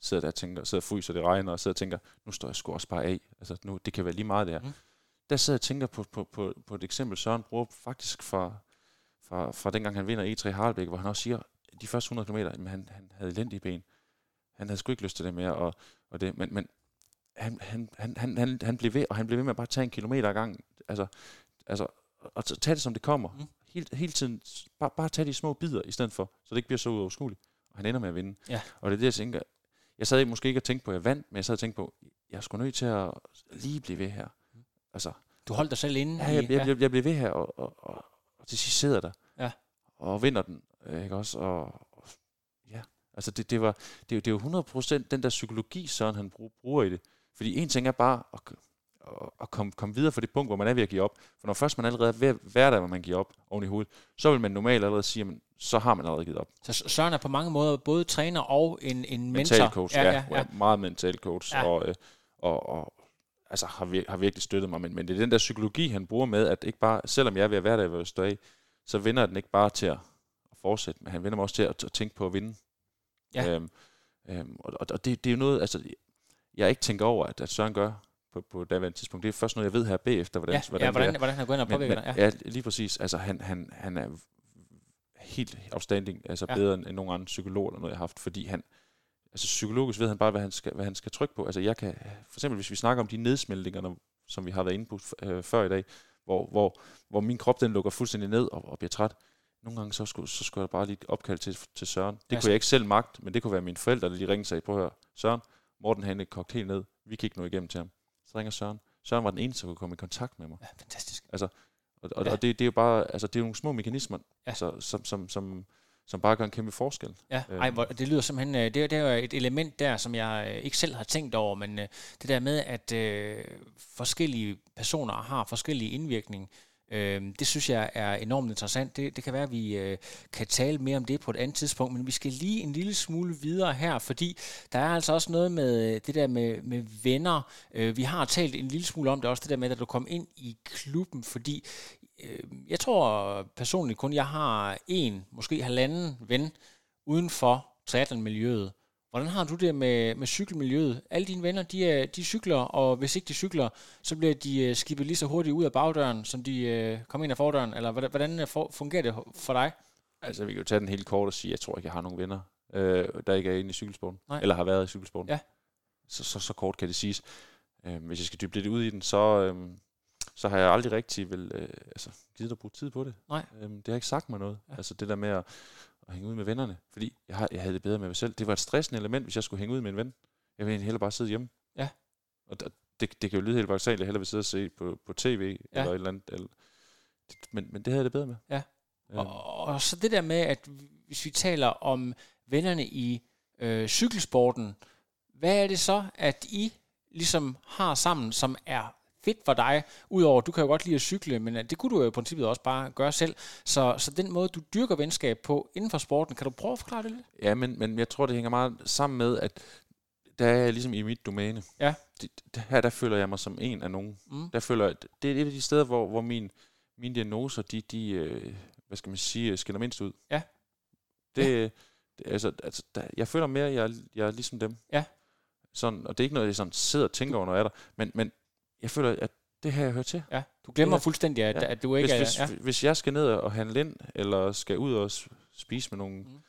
sidder der og tænker, sidder og fryser, det regner, og sidder og tænker, nu står jeg sgu også bare af. Altså, nu, det kan være lige meget der. Mm. Der sidder jeg og tænker på, på, på, på et eksempel, Søren bruger faktisk fra, fra, fra dengang han vinder E3 Harlebæk, hvor han også siger, de første 100 km, jamen, han, han havde elendige ben. Han havde sgu ikke lyst til det mere, og, og det, men, men han, han, han, han, han, han blev ved, og han blev ved med at bare tage en kilometer ad gang. Altså, altså, og tage det som det kommer. Mm. Hele, hele tiden, bare, bare tage de små bidder i stedet for, så det ikke bliver så uoverskueligt. Og han ender med at vinde. Ja. Og det er det, jeg tænker, jeg sad måske ikke og tænkte på, at jeg vandt, men jeg sad og tænkte på, jeg er sgu nødt til at lige blive ved her. Mm. Altså, du holdt dig selv inde? Ja, jeg, jeg, jeg, jeg blev ved her, og, og, og, og til sidst sidder der. Ja. Og vinder den, ikke også? Og, og ja, altså det, det, var, det, det jo 100% den der psykologi, Søren han bruger i det. Fordi en ting er bare at, at, at komme, komme videre fra det punkt, hvor man er ved at give op. For når først man allerede er ved at være der, hvor man giver op oven i hovedet, så vil man normalt allerede sige, at så har man allerede givet op. Så Søren er på mange måder både træner og en, en mentor? Mental coach, ja, ja, ja. Meget mental coach. Ja. Og, øh, og, og altså, har, vir- har virkelig støttet mig. Men, men det er den der psykologi, han bruger med, at ikke bare, selvom jeg er ved at være der, hvor jeg står af, så vender den ikke bare til at, at fortsætte, men han vender mig også til at, at tænke på at vinde. Ja. Øhm, øhm, og og det, det er jo noget, altså, jeg ikke tænker over, at, at Søren gør på, på daværende tidspunkt. Det er først noget, jeg ved her bagefter, hvordan, ja, hvordan, ja, hvordan, hvordan han går ind og påvirker dig. Ja. ja, lige præcis. Altså, han, han, han er helt outstanding, altså ja. bedre end, end nogen andre psykolog eller noget, jeg har haft, fordi han, altså psykologisk ved han bare, hvad han skal, hvad han skal trykke på. Altså jeg kan, for eksempel hvis vi snakker om de nedsmeltninger, som vi har været inde på øh, før i dag, hvor, hvor, hvor min krop den lukker fuldstændig ned og, og bliver træt. Nogle gange så skulle, så skulle jeg bare lige opkalde til, til Søren. Det ja, kunne jeg ikke selv magt, men det kunne være mine forældre, der lige ringede sig på her. Søren, Morten er kogt helt ned. Vi ikke nå igennem til ham. Så ringer Søren. Søren var den eneste, der kunne komme i kontakt med mig. Ja, fantastisk. Altså, og, og, ja. og det, det, er jo bare, altså det er nogle små mekanismer, ja. altså, som, som, som, som bare gør en kæmpe forskel. Ja, øh. ej, det lyder simpelthen, øh, det, det er jo et element der, som jeg øh, ikke selv har tænkt over, men det der med, at øh, forskellige personer har forskellige indvirkning, øh, det synes jeg er enormt interessant. Det, det kan være, at vi øh, kan tale mere om det på et andet tidspunkt, men vi skal lige en lille smule videre her, fordi der er altså også noget med øh, det der med, med venner. Øh, vi har talt en lille smule om det også, det der med, at du kom ind i klubben, fordi øh, jeg tror personligt kun, jeg har en, måske halvanden ven uden for triathlon-miljøet. Hvordan har du det med, med cykelmiljøet? Alle dine venner, de, er, de cykler, og hvis ikke de cykler, så bliver de øh, skibet lige så hurtigt ud af bagdøren, som de øh, kommer ind af fordøren. Eller hvordan, hvordan fungerer det for dig? Altså, vi kan jo tage den helt kort og sige, at jeg tror ikke, jeg har nogen venner, øh, der ikke er inde i cykelsporten. Nej. Eller har været i cykelsporten. Ja. Så, så, så kort kan det siges. Øh, hvis jeg skal dybe lidt ud i den, så, øh, så har jeg aldrig rigtig vel, øh, altså, givet at bruge tid på det. Nej. Øhm, det har ikke sagt mig noget. Ja. Altså det der med at, at hænge ud med vennerne. Fordi jeg, har, jeg havde det bedre med mig selv. Det var et stressende element, hvis jeg skulle hænge ud med en ven. Jeg ville hellere bare sidde hjemme. Ja. Og det, det, det kan jo lyde helt bare at jeg hellere vil sidde og se på, på tv ja. eller et eller andet. Eller, men, men det havde jeg det bedre med. Ja. Øhm. Og, og så det der med, at hvis vi taler om vennerne i øh, cykelsporten, hvad er det så, at I ligesom har sammen, som er fedt for dig, udover du kan jo godt lide at cykle, men øh, det kunne du jo i princippet også bare gøre selv. Så, så den måde, du dyrker venskab på inden for sporten, kan du prøve at forklare det lidt? Ja, men, men jeg tror, det hænger meget sammen med, at der er jeg ligesom i mit domæne. Ja. Det, det, her der føler jeg mig som en af nogen. Mm. Der føler jeg, det er et af de steder, hvor, hvor min, mine diagnoser, de, de øh, hvad skal man sige, skiller mindst ud. Ja. Det, ja. det altså, altså der, jeg føler mere, at jeg, jeg er ligesom dem. Ja. Sådan, og det er ikke noget, jeg sådan sidder og tænker over, når jeg er der. Men, men jeg føler, at det har jeg hørt til. Ja, du glemmer det, fuldstændig, at, ja. at du ikke hvis, er... Hvis, ja. hvis jeg skal ned og handle ind, eller skal ud og spise med nogle... Mm.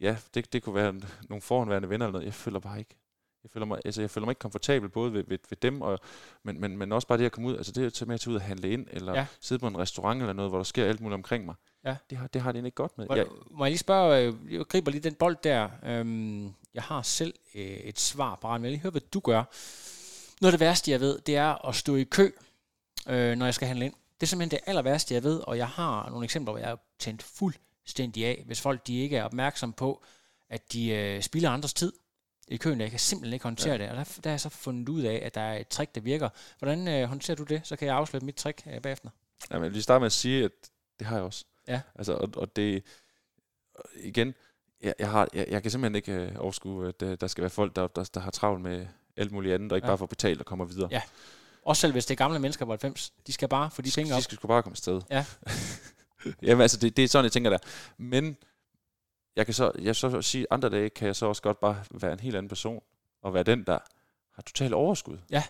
Ja, det, det kunne være nogle forhåndværende venner eller noget. Jeg føler bare ikke... Jeg føler mig, altså jeg føler mig ikke komfortabel både ved, ved, ved dem, og, men, men, men også bare det at komme ud, altså det at med at tage ud og handle ind, eller ja. sidde på en restaurant eller noget, hvor der sker alt muligt omkring mig. Ja. Det, har, det har det ikke godt med. Må, jeg, må jeg lige spørge, øh, jeg griber lige den bold der. Øhm, jeg har selv øh, et svar på men jeg lige høre, hvad du gør. Noget af det værste, jeg ved, det er at stå i kø, øh, når jeg skal handle ind. Det er simpelthen det aller værste, jeg ved, og jeg har nogle eksempler, hvor jeg er tændt fuldstændig af, hvis folk de ikke er opmærksomme på, at de øh, spilder andres tid i køen. Jeg kan simpelthen ikke håndtere ja. det, og der, der har jeg så fundet ud af, at der er et trick, der virker. Hvordan øh, håndterer du det? Så kan jeg afsløre mit trick øh, bagefter. Jamen, vi starter med at sige, at det har jeg også. Ja. Altså, og, og det, igen, jeg, jeg, har, jeg, jeg kan simpelthen ikke øh, overskue, at øh, der skal være folk, der, der, der har travlt med alt muligt andet, og ikke ja. bare får betalt og kommer videre. Ja. Også selv hvis det er gamle mennesker på 90. De skal bare få de penge op. De skal sgu bare komme afsted. Ja. (laughs) Jamen altså, det, det er sådan, jeg tænker der. Men jeg kan så, jeg så sige, andre dage kan jeg så også godt bare være en helt anden person, og være den, der har totalt overskud. Ja.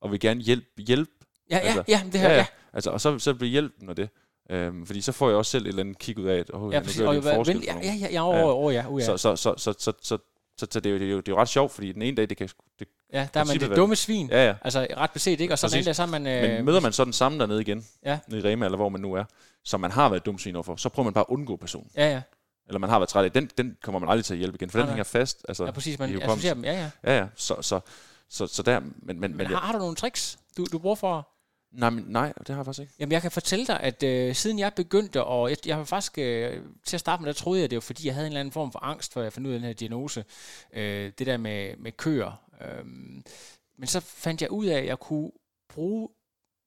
Og vil gerne hjælpe, hjælpe. Ja, ja, altså, ja, det her, ja. ja. Altså, og så, så bliver hjælpen af det. Øhm, fordi så får jeg også selv et eller andet kig ud af, at oh, ja, nu gør og, det en forskel ja, ja, ja, over, ja, uh, ja. Så, så, så, så, så, så, så, så det, er jo, det, er jo, det er jo ret sjovt, fordi den ene dag, det kan... Det, ja, der er man det dumme svin. Ja, ja. Altså ret beset, ikke? Og så den anden dag, så er man... Øh, Men møder man så den samme dernede igen, ja. nede i Rema, eller hvor man nu er, som man har været dum svin overfor, så prøver man bare at undgå personen. Ja, ja. Eller man har været træt af, den, den kommer man aldrig til at hjælpe igen, for den hænger fast. Altså, ja, præcis, man associerer dem, ja, ja. Ja, ja, så, så, så, så der... Men, men, men, men har, har du nogle tricks, du, du bruger for Nej, men, nej, det har jeg faktisk ikke. Jamen, jeg kan fortælle dig, at øh, siden jeg begyndte, og jeg, jeg har faktisk, øh, til at starte med, der troede jeg, det var fordi, jeg havde en eller anden form for angst, for jeg fandt ud af den her diagnose. Øh, det der med, med køer. Øh, men så fandt jeg ud af, at jeg kunne bruge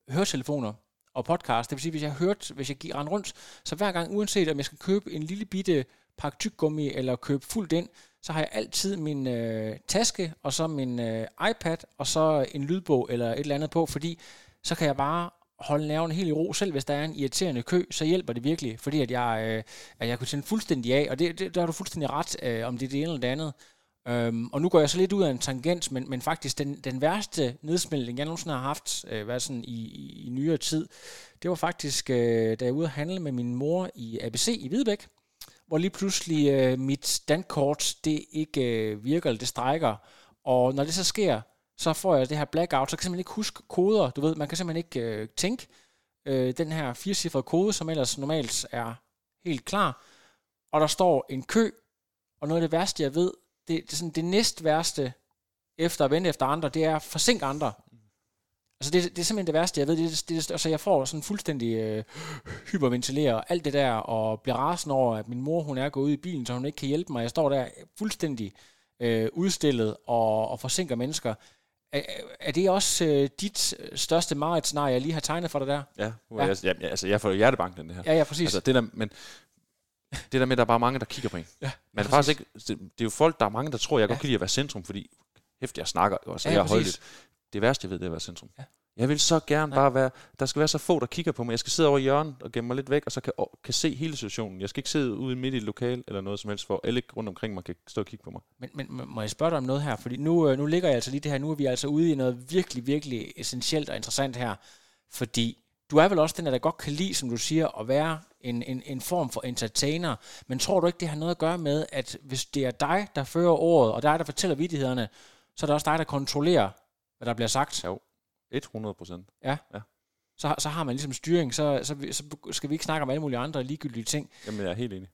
høretelefoner og podcast. Det vil sige, hvis jeg hørte, hvis jeg gik rundt, så hver gang, uanset om jeg skal købe en lille bitte pakke tyggegummi, eller købe fuldt ind, så har jeg altid min øh, taske, og så min øh, iPad, og så en lydbog eller et eller andet på, fordi så kan jeg bare holde nerven helt i ro, selv hvis der er en irriterende kø, så hjælper det virkelig, fordi at jeg, øh, at jeg kunne tænde fuldstændig af, og det, det, der har du fuldstændig ret, øh, om det er det ene eller det andet. Øhm, og nu går jeg så lidt ud af en tangent, men, men faktisk den, den værste nedsmeltning, jeg nogensinde har haft, øh, hvad sådan i, i, i nyere tid, det var faktisk, øh, da jeg var ude at handle med min mor i ABC i Hvidebæk, hvor lige pludselig øh, mit dankort, det ikke øh, virker, eller det strækker. Og når det så sker, så får jeg det her blackout, så kan jeg simpelthen ikke huske koder. Du ved, man kan simpelthen ikke øh, tænke øh, den her firecifrede kode, som ellers normalt er helt klar. Og der står en kø, og noget af det værste, jeg ved, det, det er sådan det næst værste, efter at vente efter andre, det er at forsinke andre. Altså det, det er simpelthen det værste, jeg ved. Det, det, det, altså jeg får sådan fuldstændig øh, hyperventilere alt det der, og bliver rasende over, at min mor hun er gået ud i bilen, så hun ikke kan hjælpe mig. Jeg står der fuldstændig øh, udstillet og, og forsinker mennesker. Er, er det også øh, dit største mareridsscenarie, jeg lige har tegnet for dig der? Ja, ja. Jeg, jeg, altså jeg får hjertebank den det her. Ja, ja, præcis. Altså, det der, men (laughs) det der med, at der er bare mange, der kigger på en. Ja, men ja, faktisk ikke, det, det, er jo folk, der er mange, der tror, jeg ja. godt kan lide at være centrum, fordi hæftigt, jeg snakker, og så ja, jeg højt. Det værste, jeg ved, det er at være centrum. Ja. Jeg vil så gerne ja. bare være, der skal være så få, der kigger på mig. Jeg skal sidde over i hjørnet og gemme mig lidt væk, og så kan, kan se hele situationen. Jeg skal ikke sidde ude midt i et lokal eller noget som helst, hvor alle rundt omkring mig kan stå og kigge på mig. Men, men må jeg spørge dig om noget her? Fordi nu, øh, nu ligger jeg altså lige det her, nu er vi altså ude i noget virkelig, virkelig essentielt og interessant her. Fordi du er vel også den, der godt kan lide, som du siger, at være en, en, en form for entertainer. Men tror du ikke, det har noget at gøre med, at hvis det er dig, der fører ordet, og dig, der fortæller vidighederne, så er det også dig, der kontrollerer, hvad der bliver sagt? Jo. 100 procent. Ja. ja. Så, så har man ligesom styring, så, så, så skal vi ikke snakke om alle mulige andre ligegyldige ting. Jamen, jeg er helt enig.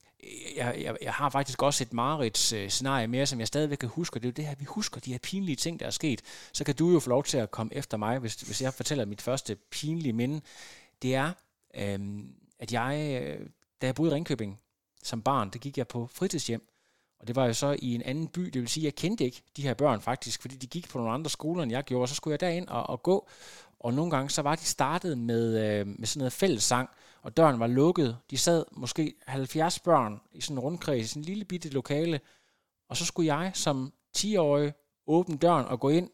Jeg, jeg, jeg har faktisk også et marerids øh, scenarie mere, som jeg stadigvæk kan huske, det er jo det her, vi husker de her pinlige ting, der er sket. Så kan du jo få lov til at komme efter mig, hvis, hvis jeg fortæller mit første pinlige minde. Det er, øhm, at jeg, øh, da jeg boede i Ringkøbing som barn, det gik jeg på fritidshjem, og det var jo så i en anden by, det vil sige, jeg kendte ikke de her børn faktisk, fordi de gik på nogle andre skoler, end jeg gjorde, og så skulle jeg derind og, og gå, og nogle gange så var de startet med, øh, med sådan noget fællessang, og døren var lukket. De sad måske 70 børn i sådan en rundkreds, i sådan en lille bitte lokale, og så skulle jeg som 10-årig åbne døren og gå ind.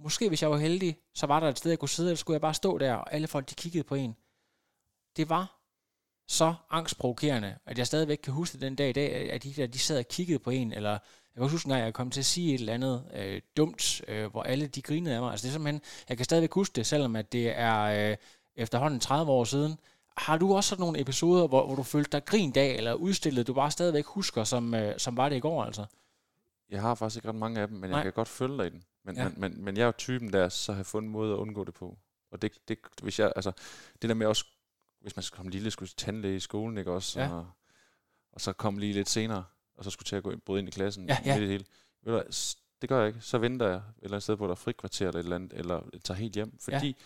Måske hvis jeg var heldig, så var der et sted, jeg kunne sidde, eller skulle jeg bare stå der, og alle folk de kiggede på en. Det var så angstprovokerende, at jeg stadigvæk kan huske den dag i dag, at de der, de sad og kiggede på en, eller jeg kan huske, når jeg kom til at sige et eller andet øh, dumt, øh, hvor alle de grinede af mig. Altså det er simpelthen, jeg kan stadigvæk huske det, selvom at det er øh, efterhånden 30 år siden. Har du også sådan nogle episoder, hvor, hvor du følte dig grint af, eller udstillet, du bare stadigvæk husker, som, øh, som var det i går altså? Jeg har faktisk ikke ret mange af dem, men Nej. jeg kan godt følge dig i den. Men, ja. men, men, men jeg er jo typen der, så har fundet en måde at undgå det på. Og det, det, hvis jeg, altså, det der med også hvis man som lille skulle tandlæge i skolen, ikke også? Ja. Og, og så kom lige lidt senere, og så skulle til at gå ind, bryde ind i klassen. Ja, ja. Det, hele. Ved du, det gør jeg ikke. Så venter jeg et eller andet sted på, der er frikvarter eller et eller andet, eller tager helt hjem. Fordi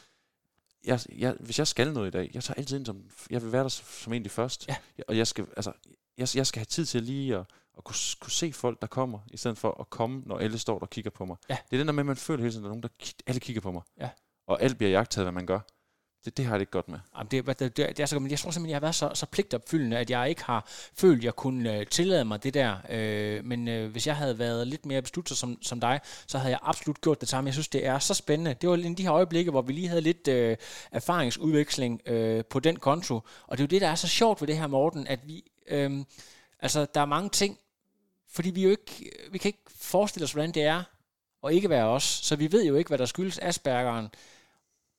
jeg, jeg, hvis jeg skal noget i dag, jeg tager altid ind som, jeg vil være der som egentlig først. Ja. Og jeg skal, altså, jeg, jeg skal have tid til lige at, at kunne, kunne se folk, der kommer, i stedet for at komme, når alle står der og kigger på mig. Ja. Det er den der med, at man føler hele tiden, at der er nogen, der alle kigger på mig. Ja. Og alt bliver jagtet, hvad man gør. Det, det har jeg det ikke godt med. Jamen, det, det, det, det er så, men jeg tror simpelthen, jeg har været så, så pligtopfyldende, at jeg ikke har følt, at jeg kunne øh, tillade mig det der. Øh, men øh, hvis jeg havde været lidt mere besluttet som, som dig, så havde jeg absolut gjort det samme. Jeg synes, det er så spændende. Det var en af de her øjeblikke, hvor vi lige havde lidt øh, erfaringsudveksling øh, på den konto. Og det er jo det, der er så sjovt ved det her, Morten, at vi... Øh, altså, der er mange ting, fordi vi jo ikke, vi kan ikke forestille os, hvordan det er at ikke være os. Så vi ved jo ikke, hvad der skyldes Aspergeren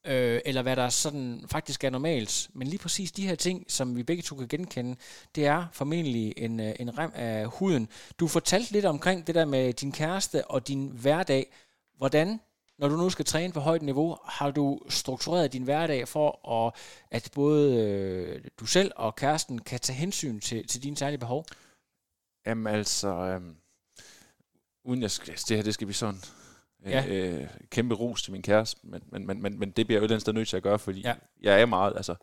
øh, eller hvad der sådan faktisk er normalt. Men lige præcis de her ting, som vi begge to kan genkende, det er formentlig en, øh, en rem af huden. Du fortalte lidt omkring det der med din kæreste og din hverdag. Hvordan, når du nu skal træne på højt niveau, har du struktureret din hverdag for, at, at både øh, du selv og kæresten kan tage hensyn til, til dine særlige behov? Jamen altså, øh, uden jeg skal, det her det skal blive sådan Ja. ja. øh, kæmpe ros til min kæreste, men, men, men, men, men det bliver jeg jo et eller andet sted nødt til at gøre, fordi Ja. jeg er meget, altså,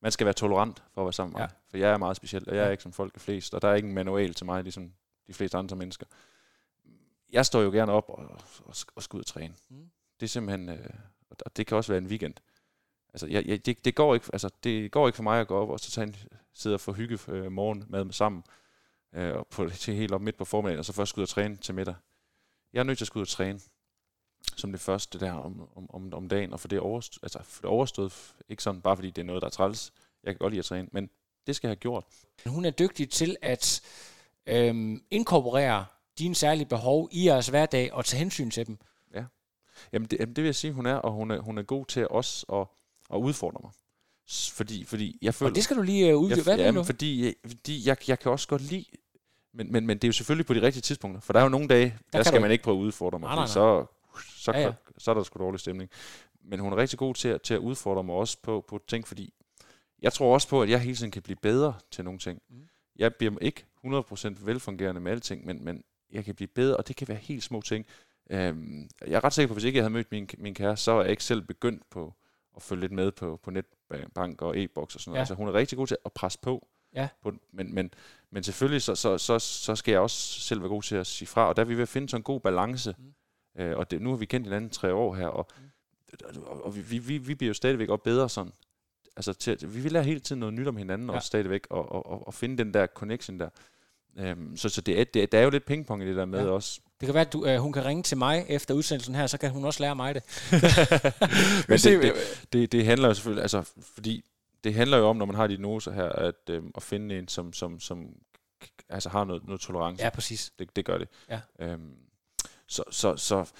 man skal være tolerant for at være sammen med Ja. mig, for jeg er meget speciel, og jeg er ikke som folk er flest, og der er ikke en manual til mig, ligesom de fleste andre mennesker. Jeg står jo gerne op og, og, og skal ud og træne. Mm. Det er simpelthen, øh, og det kan også være en weekend. Altså, jeg, jeg, det, det, går ikke, altså, det går ikke for mig at gå op og så tage en, sidde og få hygge øh, morgenmad med sammen, øh, og på, til helt op midt på formiddagen, og så først gå ud og træne til middag. Jeg er nødt til at skulle ud og træne som det første der om, om, om, om dagen, og for det, overst, altså for det overstået, ikke sådan bare fordi det er noget, der er træls. Jeg kan godt lide at træne, men det skal jeg have gjort. Hun er dygtig til at øhm, inkorporere dine særlige behov i jeres hverdag og tage hensyn til dem. Jamen det, jamen det vil jeg sige, hun er, og hun er, hun er god til også at, at udfordre mig. Fordi, fordi jeg føler... Og det skal du lige uddybe. Hvad jeg, mener jamen, fordi, fordi jeg, jeg kan også godt lide, men, men, men det er jo selvfølgelig på de rigtige tidspunkter, for der er jo nogle dage, der, der skal man ikke prøve at udfordre mig, Nej, nej, fordi så, så, Ja, ja, så er der sgu dårlig stemning. Men hun er rigtig god til, at- til at udfordre mig også på, på ting, fordi jeg tror også på, at jeg hele tiden kan blive bedre til nogle ting. Mm. Jeg bliver ikke 100% velfungerende med alting, men, men jeg kan blive bedre, og det kan være helt små ting. Øhm, jeg er ret sikker på, at hvis ikke jeg havde mødt min, min kæreste, så er jeg ikke selv begyndt på at følge lidt med på, på netbank og e-boks og sådan noget. Ja. Altså, hun er rigtig god til at presse på. Ja. på men, men, men selvfølgelig, så, så, så, så skal jeg også selv være god til at sige fra, og der er vi ved at finde sådan en god balance. Mm. Øh, og det, nu har vi kendt hinanden tre år her, og, og, og vi, vi, vi bliver jo stadigvæk også bedre sådan. Altså, til, vi vil lære hele tiden noget nyt om hinanden, Ja. og stadigvæk, og, og, og, og finde den der connection der. Øhm, så så det er, det, er- der er jo lidt pingpong i det der med Ja. også. Det kan være, at du, øh, hun kan ringe til mig efter udsendelsen her, så kan hun også lære mig det. (laughs) Men det, det, det, det handler jo selvfølgelig, altså, fordi det handler jo om, når man har diagnoser her, at, øhm, at finde en, som, som, som altså har noget, noget tolerance. Ja, præcis. Det, det gør det. Ja. Øhm, så, så, så,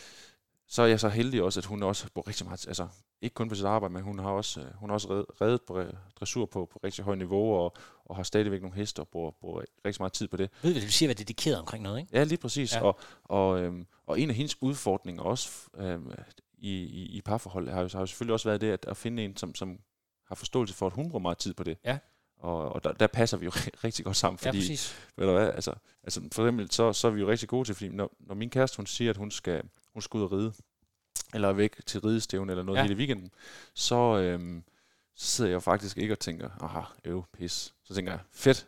så er jeg så heldig også, at hun også bruger rigtig meget, altså ikke kun på sit arbejde, men hun har også, øh, hun har også reddet, reddet på re- dressur på, på rigtig højt niveau, og, og har stadigvæk nogle heste og bruger, bruger rigtig meget tid på det. Ved du, det siger, at være dedikeret omkring noget, ikke? Ja, lige præcis. Ja. Og, og, øhm, og en af hendes udfordringer også øhm, i, i, i parforhold har jo, har jo selvfølgelig også været det, at, at finde en, som, som har forståelse for, at hun bruger meget tid på det. Ja. Og, og der, der passer vi jo (laughs) rigtig godt sammen, Ja, fordi præcis. ved du hvad, altså, altså for eksempel, så, så er vi jo rigtig gode til, fordi når, når min kæreste, hun siger, at hun skal, hun skal ud og ride, eller er væk til ridestævne eller noget Ja. ja. hele weekenden, så, øhm, så sidder jeg jo faktisk ikke og tænker, aha, øv, pis. Så tænker jeg, fedt,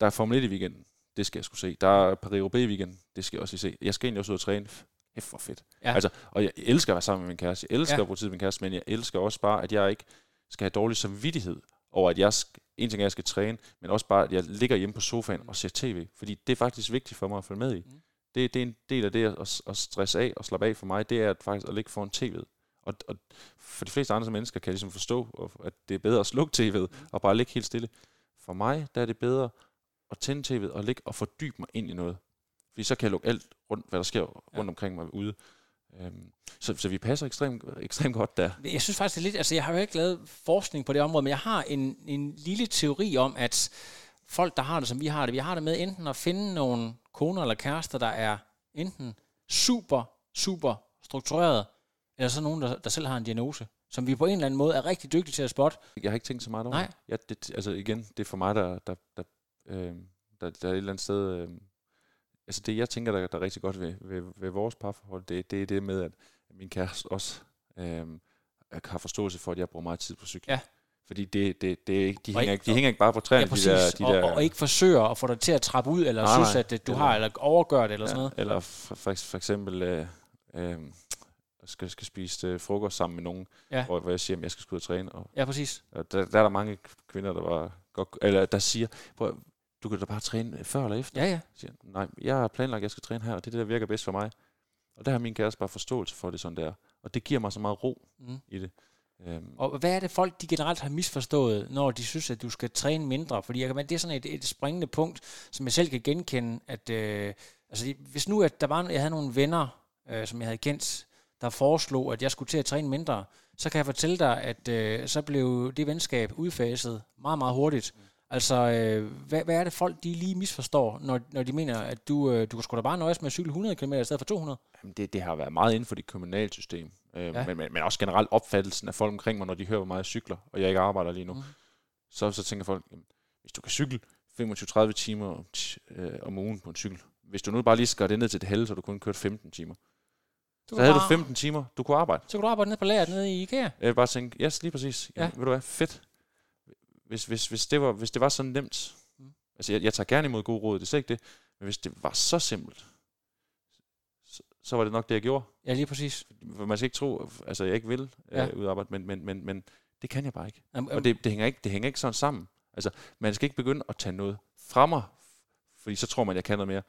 der er Formel 1 i weekenden, det skal jeg skulle se. Der er Paris-Roubaix i weekenden, det skal jeg også se. Jeg skal egentlig også ud og træne. Hæft for fedt. Ja. Altså, og jeg elsker at være sammen med min kæreste. Jeg elsker Ja. ja. at bruge tid med min kæreste, men jeg elsker også bare, at jeg ikke skal have dårlig samvittighed over, at jeg en ting er, at jeg skal træne, men også bare, at jeg ligger hjemme på sofaen og ser tv. Fordi det er faktisk vigtigt for mig at følge med i. Mm. Det, det er en del af det at, at stresse af og slappe af for mig, det er at faktisk at ligge foran tv'et. Og, og for de fleste andre mennesker kan ligesom forstå, at det er bedre at slukke tv'et og bare ligge helt stille. For mig, der er det bedre at tænde tv'et og ligge og fordybe mig ind i noget. Fordi så kan jeg lukke alt rundt, hvad der sker Ja. rundt omkring mig ude. Øhm, så, så vi passer ekstremt, ekstremt godt der. Jeg synes faktisk, det er lidt... Altså, jeg har jo ikke lavet forskning på det område, men jeg har en, en lille teori om, at folk, der har det, som vi har det, vi har det med enten at finde nogle koner eller kærester, der er enten super, super struktureret, eller så nogen, der, der selv har en diagnose, som vi på en eller anden måde er rigtig dygtige til at spotte. Jeg har ikke tænkt så meget over Nej. det. Ja, det. Altså igen, det er for mig, der, der, der, øh, der, der er et eller andet sted... Øh, altså det, jeg tænker, der, der er rigtig godt ved, ved, ved vores parforhold, det, det er det med, at min kæreste også øh, har forståelse for, at jeg bruger meget tid på cykling. Ja. Fordi det, det, det er ikke, de, Og hænger ikke- de hænger ikke bare på træerne, Ja, de der, de og, der og ikke forsøger at få dig til at trappe ud, eller Nej, synes, at du Eller- har, eller overgør det, eller sådan ja, noget. Eller for, for, for eksempel øh, øh, skal, skal spise øh, frokost sammen med nogen, Ja. hvor, hvor jeg siger, at jeg skal skulle ud og træne. Og, Ja, præcis. og der, der, er der mange kvinder, der, var godt, eller, der siger, "Prøv, du kan da bare træne før eller efter. Ja, ja. Siger, nej, jeg har planlagt, at jeg skal træne her, og det er det, der virker bedst for mig. Og der har min kæreste bare forståelse for det, sådan der. Og det giver mig så meget ro Mm. i det. Øhm, Og hvad er det folk, de generelt har misforstået, når de synes, at du skal træne mindre? Fordi jeg kan, det er sådan et, et springende punkt, som jeg selv kan genkende, at øh, altså, hvis nu at der var, jeg havde nogle venner, øh, som jeg havde kendt, der foreslog, at jeg skulle til at træne mindre, så kan jeg fortælle dig, at øh, så blev det venskab udfaset meget, meget hurtigt. Altså, øh, hvad, hvad er det folk, de lige misforstår, når, når de mener, at du, øh, du kan sgu da bare nøjes med at cykle 100 km i stedet for 200? Jamen, det, det har været meget inden for det kommunale system. Øh, Ja. men, men, men også generelt opfattelsen af folk omkring mig, når de hører, hvor meget jeg cykler, og jeg ikke arbejder lige nu. Mm. Så, så tænker folk, jamen, hvis du kan cykle 25-30 timer om, øh, om ugen på en cykel, hvis du nu bare lige skar det ned til det halve, så du kun kørt 15 timer. Du Så havde bare, du 15 timer, du kunne arbejde. Så kan du arbejde nede på lageret nede i IKEA. Jeg vil bare tænke, yes, lige præcis. Ja. Ja. Ved du hvad, fedt. Hvis, hvis, hvis, det, var, hvis det var så nemt, Mm. altså jeg, jeg tager gerne imod gode råd, det er ikke det, men hvis det var så simpelt, så, så var det nok det, jeg gjorde. Ja, lige præcis. For man skal ikke tro, altså jeg ikke vil Ja. ja. øh, ud af arbejde, men, men, men, men det kan jeg bare ikke. Jamen, Og det, det, hænger ikke, det hænger ikke sådan sammen. Altså, man skal ikke begynde at tage noget fra mig, fordi så tror man, jeg kan noget mere.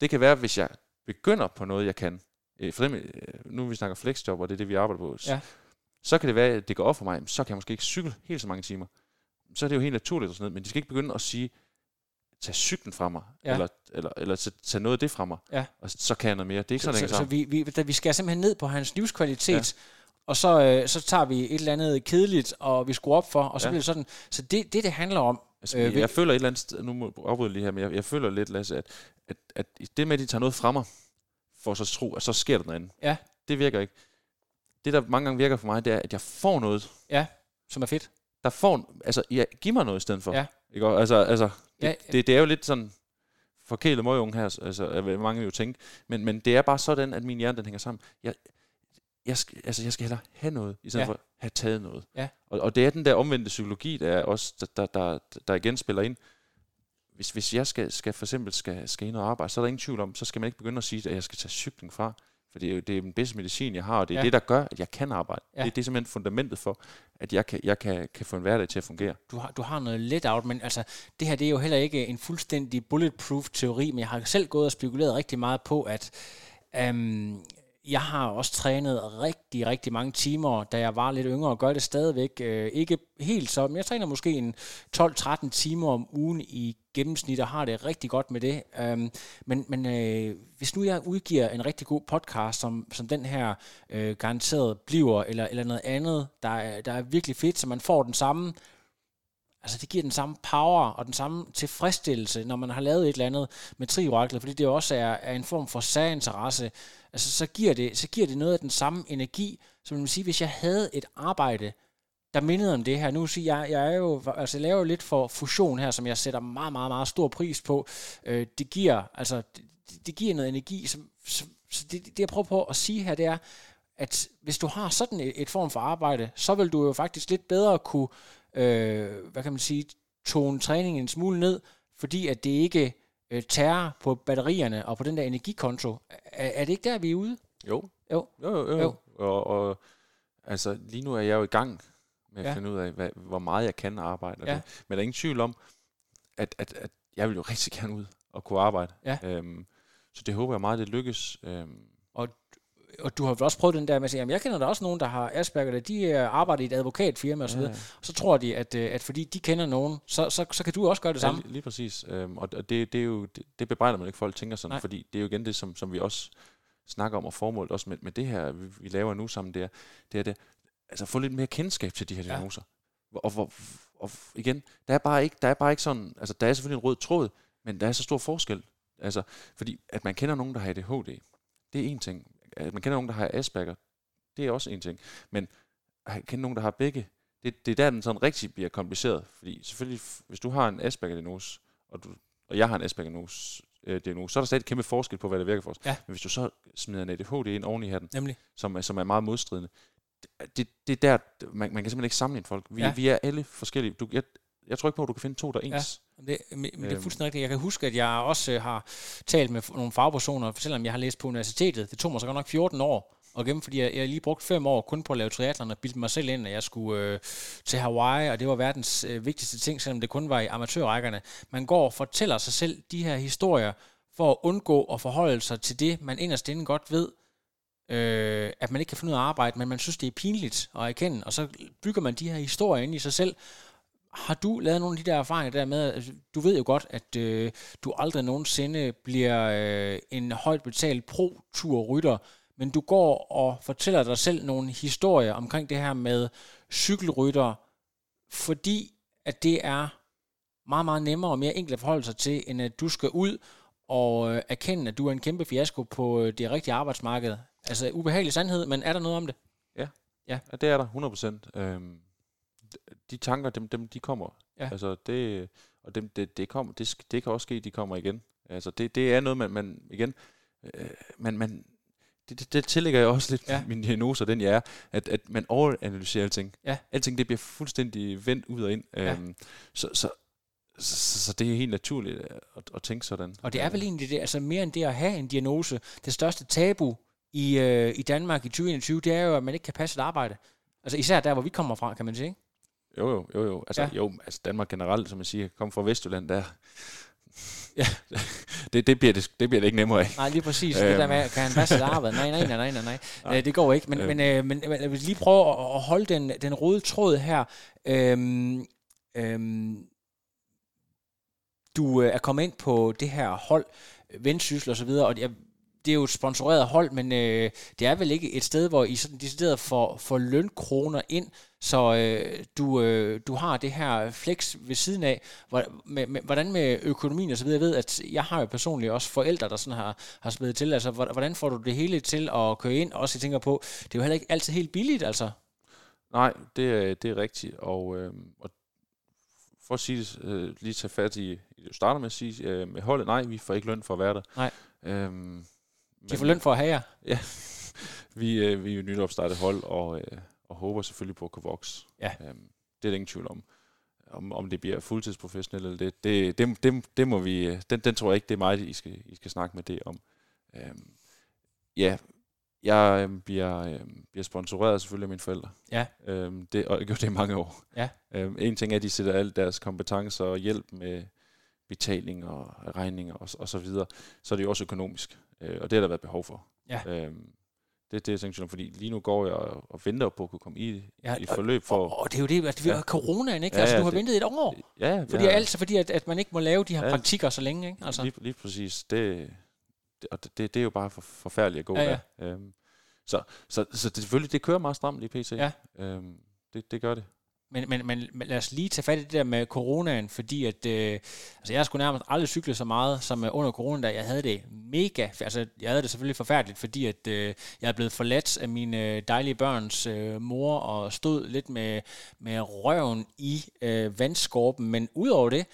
Det kan være, hvis jeg begynder på noget, jeg kan. Øh, For dem, øh, nu vi snakker flexjob, og det er det, vi arbejder på. Ja. Så kan det være, at det går op for mig, så kan jeg måske ikke cykle helt så mange timer. Så er det jo helt naturligt og sådan noget, men de skal ikke begynde at sige, tag cyklen fra mig, Ja. ja. eller, eller, eller tage- tage noget af det fra mig, Ja. og så kan jeg noget mere. Det er ikke sådan, så, det så, så vi, vi, da vi skal simpelthen ned på hans livskvalitet, ja. og så, øh, så tager vi et eller andet kedeligt, og vi skruer op for, og så ja. Ja. bliver det sådan. Så det, det, det handler om, Altså, Øh, jeg, jeg føler et eller andet sted, nu må jeg lige her, men jeg, jeg føler lidt, Lasse, at, at, at det med, at de tager noget fra mig, for så tro, at så sker der noget andet. Ja. Det virker ikke. Det, der mange gange virker for mig, det er, at jeg får noget. som er fedt. Der får, altså, ja, giv mig noget i stedet for. Ja. Ikke? Altså, altså det, Ja, ja, det, det, er jo lidt sådan, forkælet møgeunge her, altså, vil mange jo tænke, men, men det er bare sådan, at min hjerne, den hænger sammen. Jeg, jeg, skal, altså, jeg skal hellere have noget, i stedet Ja. for at have taget noget. Ja. Og, og det er den der omvendte psykologi, der er også, der, der, der, der igen spiller ind. Hvis, hvis jeg skal, skal for eksempel skal, skal ind og arbejde, så er der ingen tvivl om, så skal man ikke begynde at sige, at jeg skal tage cykling fra. For det er jo det er den bedste medicin, jeg har, og det er Ja. det, der gør, at jeg kan arbejde. Ja. Det, det er simpelthen fundamentet for, at jeg kan, jeg kan, kan få en hverdag til at fungere. Du har, du har noget let out, men altså, det her det er jo heller ikke en fuldstændig bulletproof teori, men jeg har selv gået og spekuleret rigtig meget på, at øhm, jeg har også trænet rigtig, rigtig mange timer, da jeg var lidt yngre, og gør det stadigvæk. Øh, ikke helt så, men jeg træner måske en 12-13 timer om ugen i gennemsnit, og har det rigtig godt med det. Øhm, men men øh, hvis nu jeg udgiver en rigtig god podcast, som, som den her øh, garanteret bliver, eller, eller noget andet, der er, der er virkelig fedt, så man får den samme altså det giver den samme power og den samme tilfredsstillelse, når man har lavet et eller andet med trioraklet, fordi det også er, er en form for særinteresse, altså så giver, det, så giver det noget af den samme energi, som man sige, hvis jeg havde et arbejde, der mindede om det her. Nu siger jeg, jeg er jo, altså jeg laver jo lidt for fusion her, som jeg sætter meget, meget, meget stor pris på. Øh, det giver, altså, det, det giver noget energi, som, som, så det, det, jeg prøver på at sige her, det er, at hvis du har sådan et, et form for arbejde, så vil du jo faktisk lidt bedre kunne, øh, hvad kan man sige, tone træningen en smule ned, fordi at det ikke øh, tærer på batterierne og på den der energikonto. Er, er det ikke der, vi er ude? Jo. Jo. Jo, jo, jo. Jo. Og, og altså, lige nu er jeg jo i gang med at Ja. finde ud af, hvad, hvor meget jeg kan arbejde. Ja. det. Men der er ingen tvivl om, at, at, at jeg vil jo rigtig gerne ud og kunne arbejde. Ja. Øhm, så det håber jeg meget, det lykkes. Øhm, Og du har vel også prøvet den der med at sige, jamen jeg kender der også nogen, der har Asperger, der de øh, arbejder i et advokatfirma osv., ja, ja. så tror de, at, øh, at fordi de kender nogen, så, så, så kan du også gøre det ja, samme. lige, præcis. Øhm, og og det, det er jo, det, det bebrejder man ikke, folk tænker sådan, Nej. Fordi det er jo igen det, som, som vi også snakker om, og formålet også med, med det her, vi, vi laver nu sammen, det er, det er det, altså få lidt mere kendskab til de her Ja. diagnoser. Og, og, og, og igen, der er, bare ikke, der er bare ikke sådan, altså der er selvfølgelig en rød tråd, men der er så stor forskel. Altså, fordi at man kender nogen, der har ADHD, det er en ting. At man kender nogen, der har Asperger, det er også en ting. Men at kende nogen, der har begge, det, det er der, den sådan rigtig bliver kompliceret. Fordi selvfølgelig, hvis du har en Asperger-diagnose, og, du, og jeg har en Asperger-diagnose, øh, diagnose, så er der stadig kæmpe forskel på, hvad der virker for os. Ja. Men hvis du så smider en ADHD ind oven i hatten, Nemlig. som, er- som er meget modstridende, det, det er der, man, man kan simpelthen ikke sammenligne folk. Vi, Ja. vi er alle forskellige. Du, jeg, jeg tror ikke på, at du kan finde to, der er ens. Det, men, men det er Øhm. fuldstændig rigtigt. Jeg kan huske, at jeg også øh, har talt med nogle fagpersoner, selvom jeg har læst på universitetet. Det tog mig så godt nok 14 år at gennem, fordi jeg, jeg har lige brugt fem år kun på at lave triathlon og bilde mig selv ind, at jeg skulle øh, til Hawaii, og det var verdens øh, vigtigste ting, selvom det kun var i amatørrækkerne. Man går og fortæller sig selv de her historier, for at undgå at forholde sig til det, man inderst inde godt ved, øh, at man ikke kan finde ud af at arbejde, men man synes, det er pinligt at erkende, og så bygger man de her historier ind i sig selv. Har du lavet nogle af de der erfaringer der med, altså, du ved jo godt, at øh, du aldrig nogensinde bliver øh, en højt betalt pro-tur-rytter, men du går og fortæller dig selv nogle historier omkring det her med cykelrytter, fordi at det er meget, meget nemmere og mere enkelt at forholde sig til, end at du skal ud og øh, erkende, at du er en kæmpe fiasko på øh, det rigtige arbejdsmarked. Altså ubehagelig sandhed, men er der noget om det? Ja, det er der, 100 procent. Øhm, de tanker, dem, dem, de kommer. Ja. Altså, det, og dem, det, det, kommer, det, det kan også ske, de kommer igen. Altså, det, det er noget, man, man igen, øh, man, man, det, det, det tillægger jeg også lidt Ja. min diagnose, den jeg er, at, at man overanalyserer alting. Ja. Alting, det bliver fuldstændig vendt ud og ind. Ja. Øhm, så, så, så, så, det er helt naturligt at, at tænke sådan. Og det er vel egentlig det, altså mere end det at have en diagnose. Det største tabu i, øh, i Danmark i 2021, det er jo, at man ikke kan passe et arbejde. Altså især der, hvor vi kommer fra, kan man sige. ikke? Jo, jo, jo, jo. Altså, Ja. jo, altså Danmark generelt, som jeg siger, kom fra Vestjylland, der... Ja. (laughs) det, det, bliver det, det bliver det ikke nemmere af. Nej, lige præcis. det der med, kan han passe et arbejde? Nej, nej, nej, nej, nej, nej. (laughs) Øh, det går ikke. Men, Øhm. men, øh, men, men jeg vil lige prøve at, holde den, den røde tråd her. Øhm, øhm, du øh, er kommet ind på det her hold, Vendsyssel og så videre, og jeg, det er jo et sponsoreret hold, men øh, det er vel ikke et sted, hvor I sådan decideret får, får lønkroner ind, så øh, du, øh, du har det her flex ved siden af. Hvordan med økonomien og så videre? Jeg ved, at jeg har jo personligt også forældre, der sådan har, har spillet til. Altså, hvor- hvordan får du det hele til at køre ind? Også jeg tænker på, det er jo heller ikke altid helt billigt, altså. Nej, det er, det er rigtigt. Og, øh, og for at sige det, øh, lige tage fat i, du starter med at sige, øh, med holdet, nej, vi får ikke løn for at være der. Nej. Øhm, De får løn for at have jer. Ja, (laughs) vi, øh, vi er jo nyt opstartet hold, og, øh, og håber selvfølgelig på at kunne vokse. Ja. Øhm, det er der ingen tvivl om. Om, om det bliver fuldtidsprofessionelt eller det, det, det, det, det må vi, øh, den, den tror jeg ikke, det er mig, I skal, I skal snakke med det om. Øhm, ja, jeg øh, bliver, øh, bliver sponsoreret selvfølgelig af mine forældre. Ja. Øhm, det, og jeg gjort det i mange år. Ja. Øhm, en ting er, at de sætter alle deres kompetencer og hjælp med betaling og regninger og, og så videre. Så er det jo også økonomisk. Øh, og det har der været behov for. Ja. Øhm, det, det er jeg tænker, fordi lige nu går jeg og, venter på at kunne komme i, Ja, et forløb for... Og, og det er jo det, at vi har Ja. coronaen, ikke? Ja, altså, ja, du har det- ventet et år. ja, Fordi, ja, altså, fordi at, at man ikke må lave de her Ja. praktikker så længe, ikke? Altså. lige, lige præcis. Det, det, og det, det, er jo bare for, forfærdeligt at gå ja. ja. Øhm, så, så, så det, selvfølgelig, det kører meget stramt i PC. Ja. Øhm, det, det gør det. Men, men, men, lad os lige tage fat i det der med coronaen, fordi at, øh, altså jeg skulle nærmest aldrig cykle så meget som øh, under corona, da jeg havde det mega, altså jeg havde det selvfølgelig forfærdeligt, fordi at øh, jeg er blevet forladt af mine øh, dejlige børns øh, mor, og stod lidt med, med røven i øh, vandskorpen, men udover det,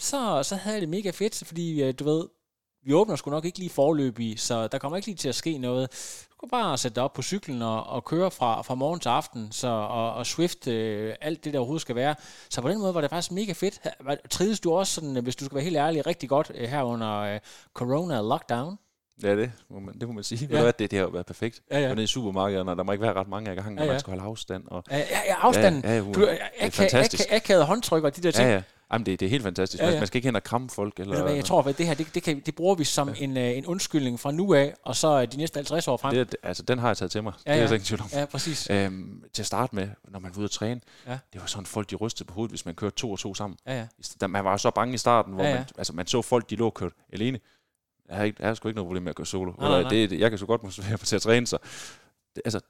så, så havde jeg det mega fedt, fordi øh, du ved, vi åbner sgu nok ikke lige forløbig, så der kommer ikke lige til at ske noget. Du kan bare sætte dig op på cyklen og, og køre fra, fra morgen til aften, så, og, og Swift øh, alt det, der overhovedet skal være. Så på den måde var det faktisk mega fedt. Trides du også, sådan, øh, hvis du skal være helt ærlig, rigtig godt øh, her under øh, corona lockdown? Ja, det må man, det må man sige. Ja. Ja. Ved du det, det har været perfekt. Ja, Ja, ja. ja. Nede i supermarkederne, og der må ikke være ret mange af gangen, Ja, ja, ja. ja. man skal holde afstand. Og, Ja, ja, ja afstanden. Ja, ja, du, det er akavet, fantastisk. akavet, akavet håndtryk og de der ting. Ja, ja. Jamen, det, det er helt fantastisk. Ja, Ja, ja. ja. Man skal ikke hen og kramme folk. Eller, hvad, jeg tror, at det her, det, det, kan, det bruger vi som ja. en, øh, en undskyldning fra nu af, og så øh, de næste 50 år frem. det, altså, den har jeg taget til mig. Ja, Ja, det er ja. jeg ikke tvivl om. Ja, præcis. Øhm, til at starte med, når man var ude at træne, Ja. det var sådan, folk de rystede på hovedet, hvis man kørte to og to sammen. Ja, ja. Man var så bange i starten, hvor Ja, ja, ja. ja. Man, altså, man så folk, de lå og kørte alene. Jeg har, ikke, jeg har sgu ikke noget problem med at køre solo. Nej, nej, nej. Det, jeg kan så godt motivere mig til at træne, så det, altså,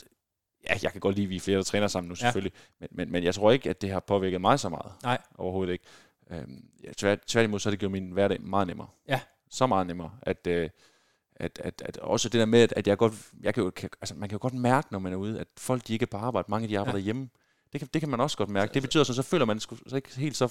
ja, jeg kan godt lide, at vi er flere, der træner sammen nu Ja. selvfølgelig, men, men, men jeg tror ikke, at det har påvirket mig så meget. Nej. Overhovedet ikke. Øhm, ja, tvært, tværtimod, så har det gjort min hverdag meget nemmere. Ja. Så meget nemmere, at, øh, at, at, at også det der med, at, at jeg godt, jeg kan jo, kan, altså, man kan jo godt mærke, når man er ude, at folk de ikke er på arbejde, mange de arbejder Ja. hjemme. Det kan, det kan man også godt mærke. Det betyder så, så føler man sgu så ikke helt så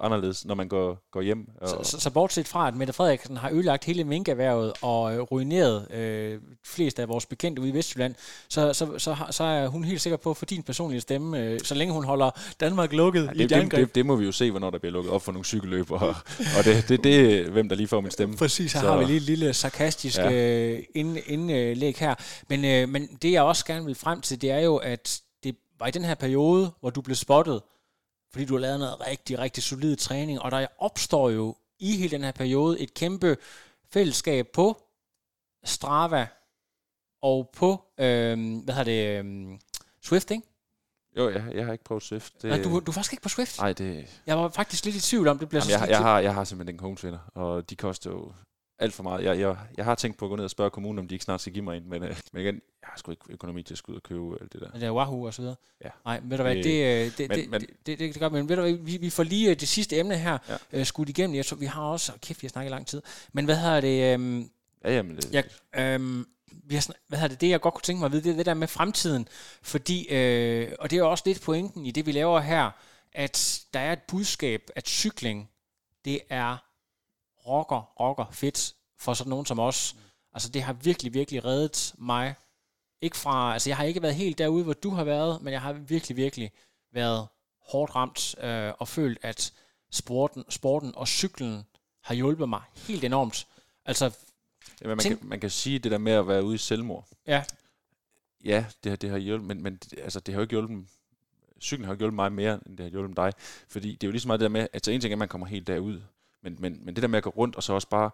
anderledes, når man går, går hjem. Og, så, så, så bortset fra, at Mette Frederiksen har ødelagt hele minkerhvervet og øh, ruineret øh, flest af vores bekendte ude i Vestjylland, så, så, så, så er hun helt sikker på at få din personlige stemme, øh, så længe hun holder Danmark lukket ja, det, i det, det, det må vi jo se, hvornår der bliver lukket op for nogle cykelløb, og, og det, det, det hvem der lige får min stemme. Præcis, her så. har vi lige et lille sarkastisk ja. øh, indlæg her. Men, øh, men det jeg også gerne vil frem til, det er jo, at det var i den her periode, hvor du blev spottet, fordi du har lavet noget rigtig, rigtig solid træning, og der opstår jo i hele den her periode et kæmpe fællesskab på Strava og på, øh, hvad hedder det, øh, Swift, ikke? Jo, jeg, jeg har ikke prøvet Swift. Det, Nej, du, du er faktisk ikke på Swift? Nej, det... Jeg var faktisk lidt i tvivl om, det bliver Jamen, så jeg, jeg, har, jeg har simpelthen en konefinder, og de koster jo alt for meget. Jeg, jeg, jeg har tænkt på at gå ned og spørge kommunen, om de ikke snart skal give mig en, men, øh, men igen, jeg har sgu ikke økonomi til at skulle ud og købe alt det der. Det er Wahoo og så videre. Ja. Nej, ved du hvad, det, det, det, men, det, det, det, det, det gør, men ved du hvad, vi, vi får lige øh, det sidste emne her ja. øh, skudt igennem. Jeg, så, vi har også, kæft, vi har snakket i lang tid, men hvad hedder det? Øhm, ja, jamen det... Jeg, øhm, vi har, hvad hedder det, det jeg godt kunne tænke mig at vide, det er det der med fremtiden, fordi, øh, og det er jo også lidt pointen i det, vi laver her, at der er et budskab, at cykling, det er rocker, rocker fedt for sådan nogen som os. Altså det har virkelig, virkelig reddet mig. Ikke fra, altså jeg har ikke været helt derude, hvor du har været, men jeg har virkelig, virkelig været hårdt ramt øh, og følt, at sporten, sporten og cyklen har hjulpet mig helt enormt. Altså, Jamen, man, tænk, kan, man kan sige det der med at være ude i selvmord. Ja. Ja, det, det har hjulpet, men, men altså, det har jo ikke hjulpet cyklen har hjulpet mig mere, end det har hjulpet dig. Fordi det er jo lige så meget det der med, at altså en ting er, at man kommer helt derud, men, men, men det der med at gå rundt og så også bare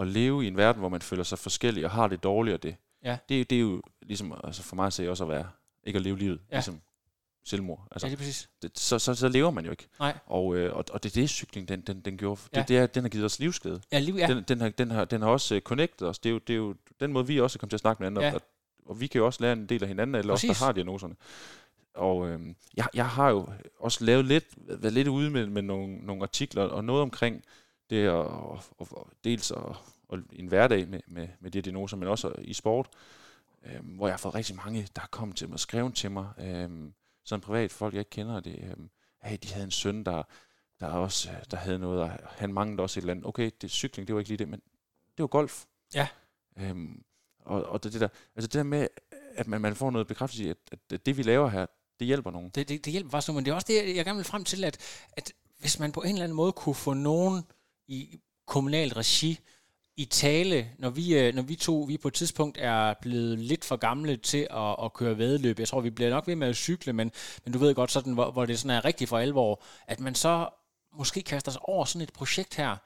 at leve i en verden, hvor man føler sig forskellig og har det dårligt det, ja. det, det er jo ligesom, altså for mig at se også at være, ikke at leve livet, ja. ligesom selvmord. Altså, ja, det er præcis. Det, så, så, så lever man jo ikke. Nej. Og, øh, og, og det er det, cykling den, den, den gjorde. Ja. Det, det er, den har givet os livsglæde. Ja, liv, ja. Den, den, har, den, har, den har også uh, connectet os. Det er, jo, det er jo den måde, vi også er kommet til at snakke med andre. Ja. Og, og vi kan jo også lære en del af hinanden, eller også der har diagnoserne. Og øh, jeg, jeg har jo også lavet lidt, været lidt ude med, med nogle, nogle artikler, og noget omkring det at, og, og, dels at, og en hverdag med, med, med de diagnoser, men også i sport, øh, hvor jeg har fået rigtig mange, der er kommet til mig og skrevet til mig, øh, sådan privat folk, jeg ikke kender, det, øh, hey, de havde en søn, der, der også der havde noget, og han manglede også et eller andet. Okay, det cykling, det var ikke lige det, men det var golf. Ja. Øhm, og, og det, det der, altså det der med, at man, man får noget bekræftelse i, at, at det vi laver her, det hjælper nogen. Det, det, det hjælper faktisk nogen, men det er også det, jeg gerne vil frem til, at, at hvis man på en eller anden måde kunne få nogen i kommunalt regi i tale, når vi, øh, når vi to vi på et tidspunkt er blevet lidt for gamle til at, at køre vedløb. Jeg tror, vi bliver nok ved med at cykle, men, men du ved godt, sådan, hvor, hvor det sådan er rigtigt for alvor, at man så måske kaster sig over sådan et projekt her,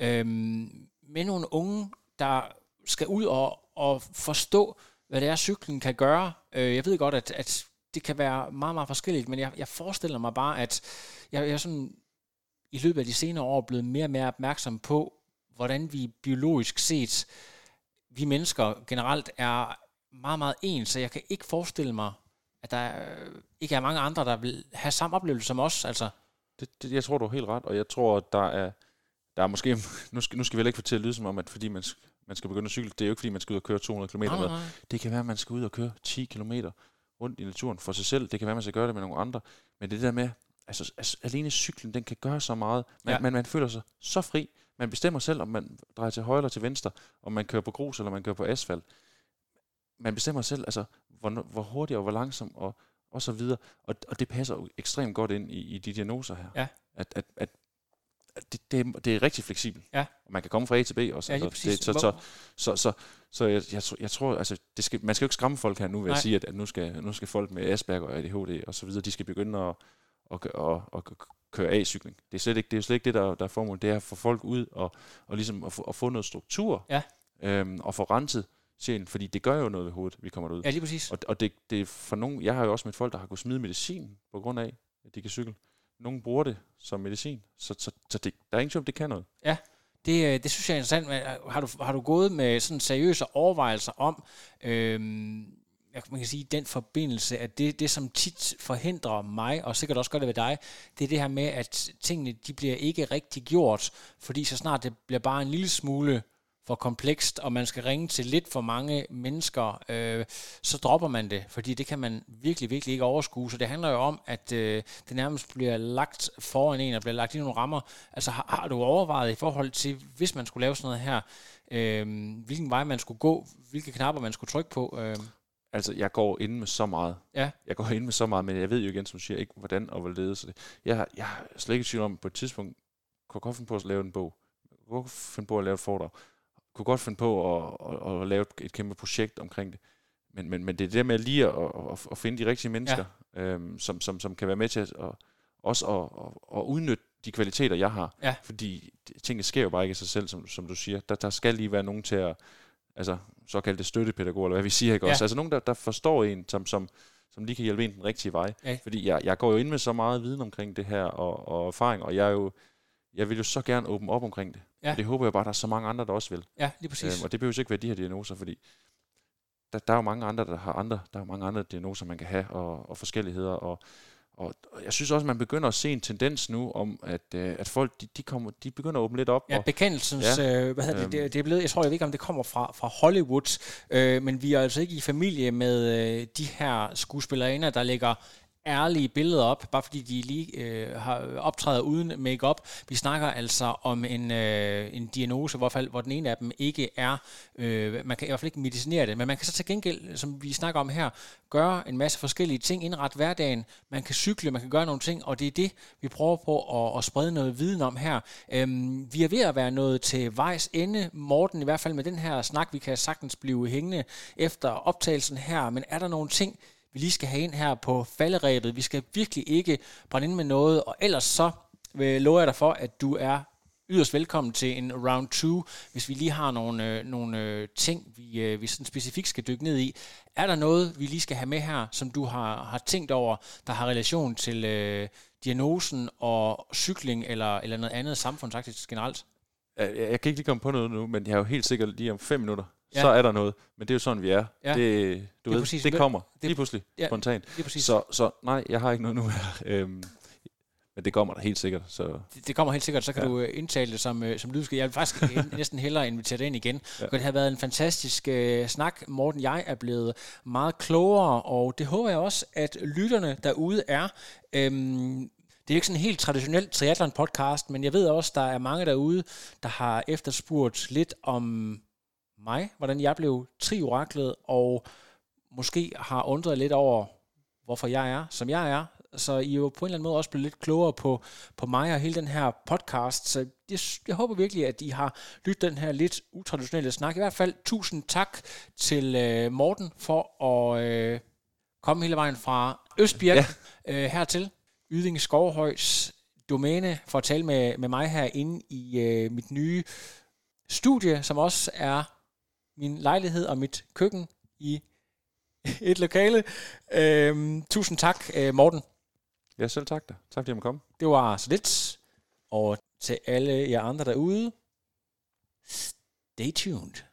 øhm, med nogle unge, der skal ud og, og forstå, hvad det er, cyklen kan gøre. Øh, jeg ved godt, at, at det kan være meget, meget forskelligt, men jeg, jeg forestiller mig bare, at jeg, jeg sådan i løbet af de senere år blevet mere og mere opmærksom på, hvordan vi biologisk set, vi mennesker generelt er meget, meget ens, så jeg kan ikke forestille mig, at der ikke er mange andre, der vil have samme oplevelse som os. Altså. Det, det, jeg tror, du er helt ret, og jeg tror, at der er, der er måske, (laughs) nu skal, nu skal vi heller ikke fortælle lyde som om, at fordi man, man skal begynde at cykle, det er jo ikke fordi, man skal ud og køre 200 km. Nej, nej. Det kan være, at man skal ud og køre 10 km rundt i naturen for sig selv. Det kan være, at man skal gøre det med nogle andre. Men det der med, altså, altså alene cyklen, den kan gøre så meget. Man, ja. man, man føler sig så fri. Man bestemmer selv, om man drejer til højre eller til venstre, om man kører på grus eller man kører på asfalt. Man bestemmer selv, altså, hvor, hvor hurtigt og hvor langsomt og, og så videre. Og, og det passer jo ekstremt godt ind i, i de diagnoser her. Ja. At, at, at det, det, det er rigtig fleksibelt. Ja. Og man kan komme fra A til B også. Ja, altså, det, så, så, så, så, så jeg, jeg, jeg tror, altså, det skal, man skal jo ikke skræmme folk her nu ved Nej. at sige, at, at nu, skal, nu skal folk med Asperger og ADHD og så videre, de skal begynde at, at, at, at køre A-cykling. Det er slet ikke det, er slet ikke det der, der er formålet. Det er at få folk ud og, og ligesom at få, at få noget struktur ja. øhm, og få renset sjælen, fordi det gør jo noget ved hovedet, vi kommer ud. Ja, lige præcis. Og, og det, det er for nogen, jeg har jo også med folk, der har kunnet smide medicin på grund af, at de kan cykle. Nogle bruger det som medicin, så, så, så det, der er ingen tvivl, det kan noget. Ja, det, øh, det synes jeg er interessant. Har du, har du gået med sådan seriøse overvejelser om, øhm, man kan sige, den forbindelse, at det, det, som tit forhindrer mig, og sikkert også gør det ved dig, det er det her med, at tingene, de bliver ikke rigtig gjort, fordi så snart det bliver bare en lille smule for komplekst, og man skal ringe til lidt for mange mennesker, øh, så dropper man det, fordi det kan man virkelig, virkelig ikke overskue. Så det handler jo om, at øh, det nærmest bliver lagt foran en, og bliver lagt i nogle rammer. Altså har, har du overvejet i forhold til, hvis man skulle lave sådan noget her, øh, hvilken vej man skulle gå, hvilke knapper man skulle trykke på? Øh. Altså, jeg går ind med så meget. Ja. Jeg går ind med så meget, men jeg ved jo igen, som du siger, ikke hvordan og hvorledes. det. Jeg, jeg er slet ikke i tvivl om, på et tidspunkt, kunne godt finde på at lave en bog. Kunne godt finde på at lave et foredrag. Kunne godt finde på at, at, at lave et, et kæmpe projekt omkring det. Men, men, men det er det med lige at, at, at finde de rigtige mennesker, ja. øhm, som, som, som kan være med til at, at også at, at, at udnytte de kvaliteter, jeg har. Ja. Fordi tingene sker jo bare ikke af sig selv, som, som du siger. Der, der skal lige være nogen til at, altså såkaldte støttepædagoger, eller hvad vi siger, ikke ja. også? Altså nogen, der, der forstår en, som, som, som lige kan hjælpe en den rigtige vej. Ja. Fordi jeg, jeg går jo ind med så meget viden omkring det her, og, og erfaring, og jeg er jo, jeg vil jo så gerne åbne op omkring det. Ja. Og det håber jeg bare, der er så mange andre, der også vil. Ja, lige præcis. Øhm, og det behøver jo ikke være de her diagnoser, fordi der, der er jo mange andre, der har andre, der er mange andre diagnoser, man kan have, og, og forskelligheder, og, og, og jeg synes også, at man begynder at se en tendens nu om, at, øh, at folk de, de, kommer, de begynder at åbne lidt op. Ja, og, bekendelsens, ja, øh, hvad hedder øhm. det, det, det er blevet, jeg tror, jeg ved ikke, om det kommer fra, fra Hollywood, øh, men vi er altså ikke i familie med øh, de her skuespillerinder, der lægger ærlige billeder op, bare fordi de lige øh, har optræder uden makeup. Vi snakker altså om en, øh, en diagnose, hvor, fald, hvor den ene af dem ikke er, øh, man kan i hvert fald ikke medicinere det, men man kan så til gengæld, som vi snakker om her, gøre en masse forskellige ting, indret hverdagen, man kan cykle, man kan gøre nogle ting, og det er det, vi prøver på at, at sprede noget viden om her. Øhm, vi er ved at være nået til vejs ende, Morten, i hvert fald med den her snak, vi kan sagtens blive hængende efter optagelsen her, men er der nogle ting, vi lige skal have ind her på falderæbet. Vi skal virkelig ikke brænde ind med noget, og ellers så vil, lover jeg dig for, at du er yderst velkommen til en round 2, hvis vi lige har nogle, øh, nogle øh, ting, vi, øh, vi sådan specifikt skal dykke ned i. Er der noget, vi lige skal have med her, som du har, har tænkt over, der har relation til øh, diagnosen og cykling eller, eller noget andet samfundsaktivt generelt? Jeg, jeg kan ikke lige komme på noget nu, men jeg er jo helt sikkert lige om fem minutter, Ja. så er der noget. Men det er jo sådan, vi er. Ja. Det, du er ved, præcis. det kommer Det- lige pludselig, ja, spontant. Lige præcis. Så, så nej, jeg har ikke noget nu her. (laughs) Øhm, men det kommer der helt sikkert. Så Det, det kommer helt sikkert, så kan ja. Du øh, indtale det som, øh, som lydskriver. Jeg vil faktisk (laughs) næsten hellere invitere dig ind igen. Ja. Det har været en fantastisk øh, snak. Morten, jeg er blevet meget klogere, og det håber jeg også, at lytterne derude er. Øhm, det er ikke sådan en helt traditionel triathlon-podcast, men jeg ved også, der er mange derude, der har efterspurgt lidt om mig, hvordan jeg blev trioraklet, og måske har undret lidt over, hvorfor jeg er, som jeg er. Så I er jo på en eller anden måde også blevet lidt klogere på, på mig og hele den her podcast. Så jeg, jeg håber virkelig, at I har lyttet den her lidt utraditionelle snak. I hvert fald tusind tak til øh, Morten for at øh, komme hele vejen fra Østbjerg ja. øh, hertil. Yding Skovhøjs domæne for at tale med, med mig herinde i øh, mit nye studie, som også er min lejlighed og mit køkken i (laughs) et lokale. Øhm, tusind tak, øh, Morten. ja, selv tak da. Tak fordi jeg måtte komme. Det var så lidt. Og til alle jer andre derude, stay tuned.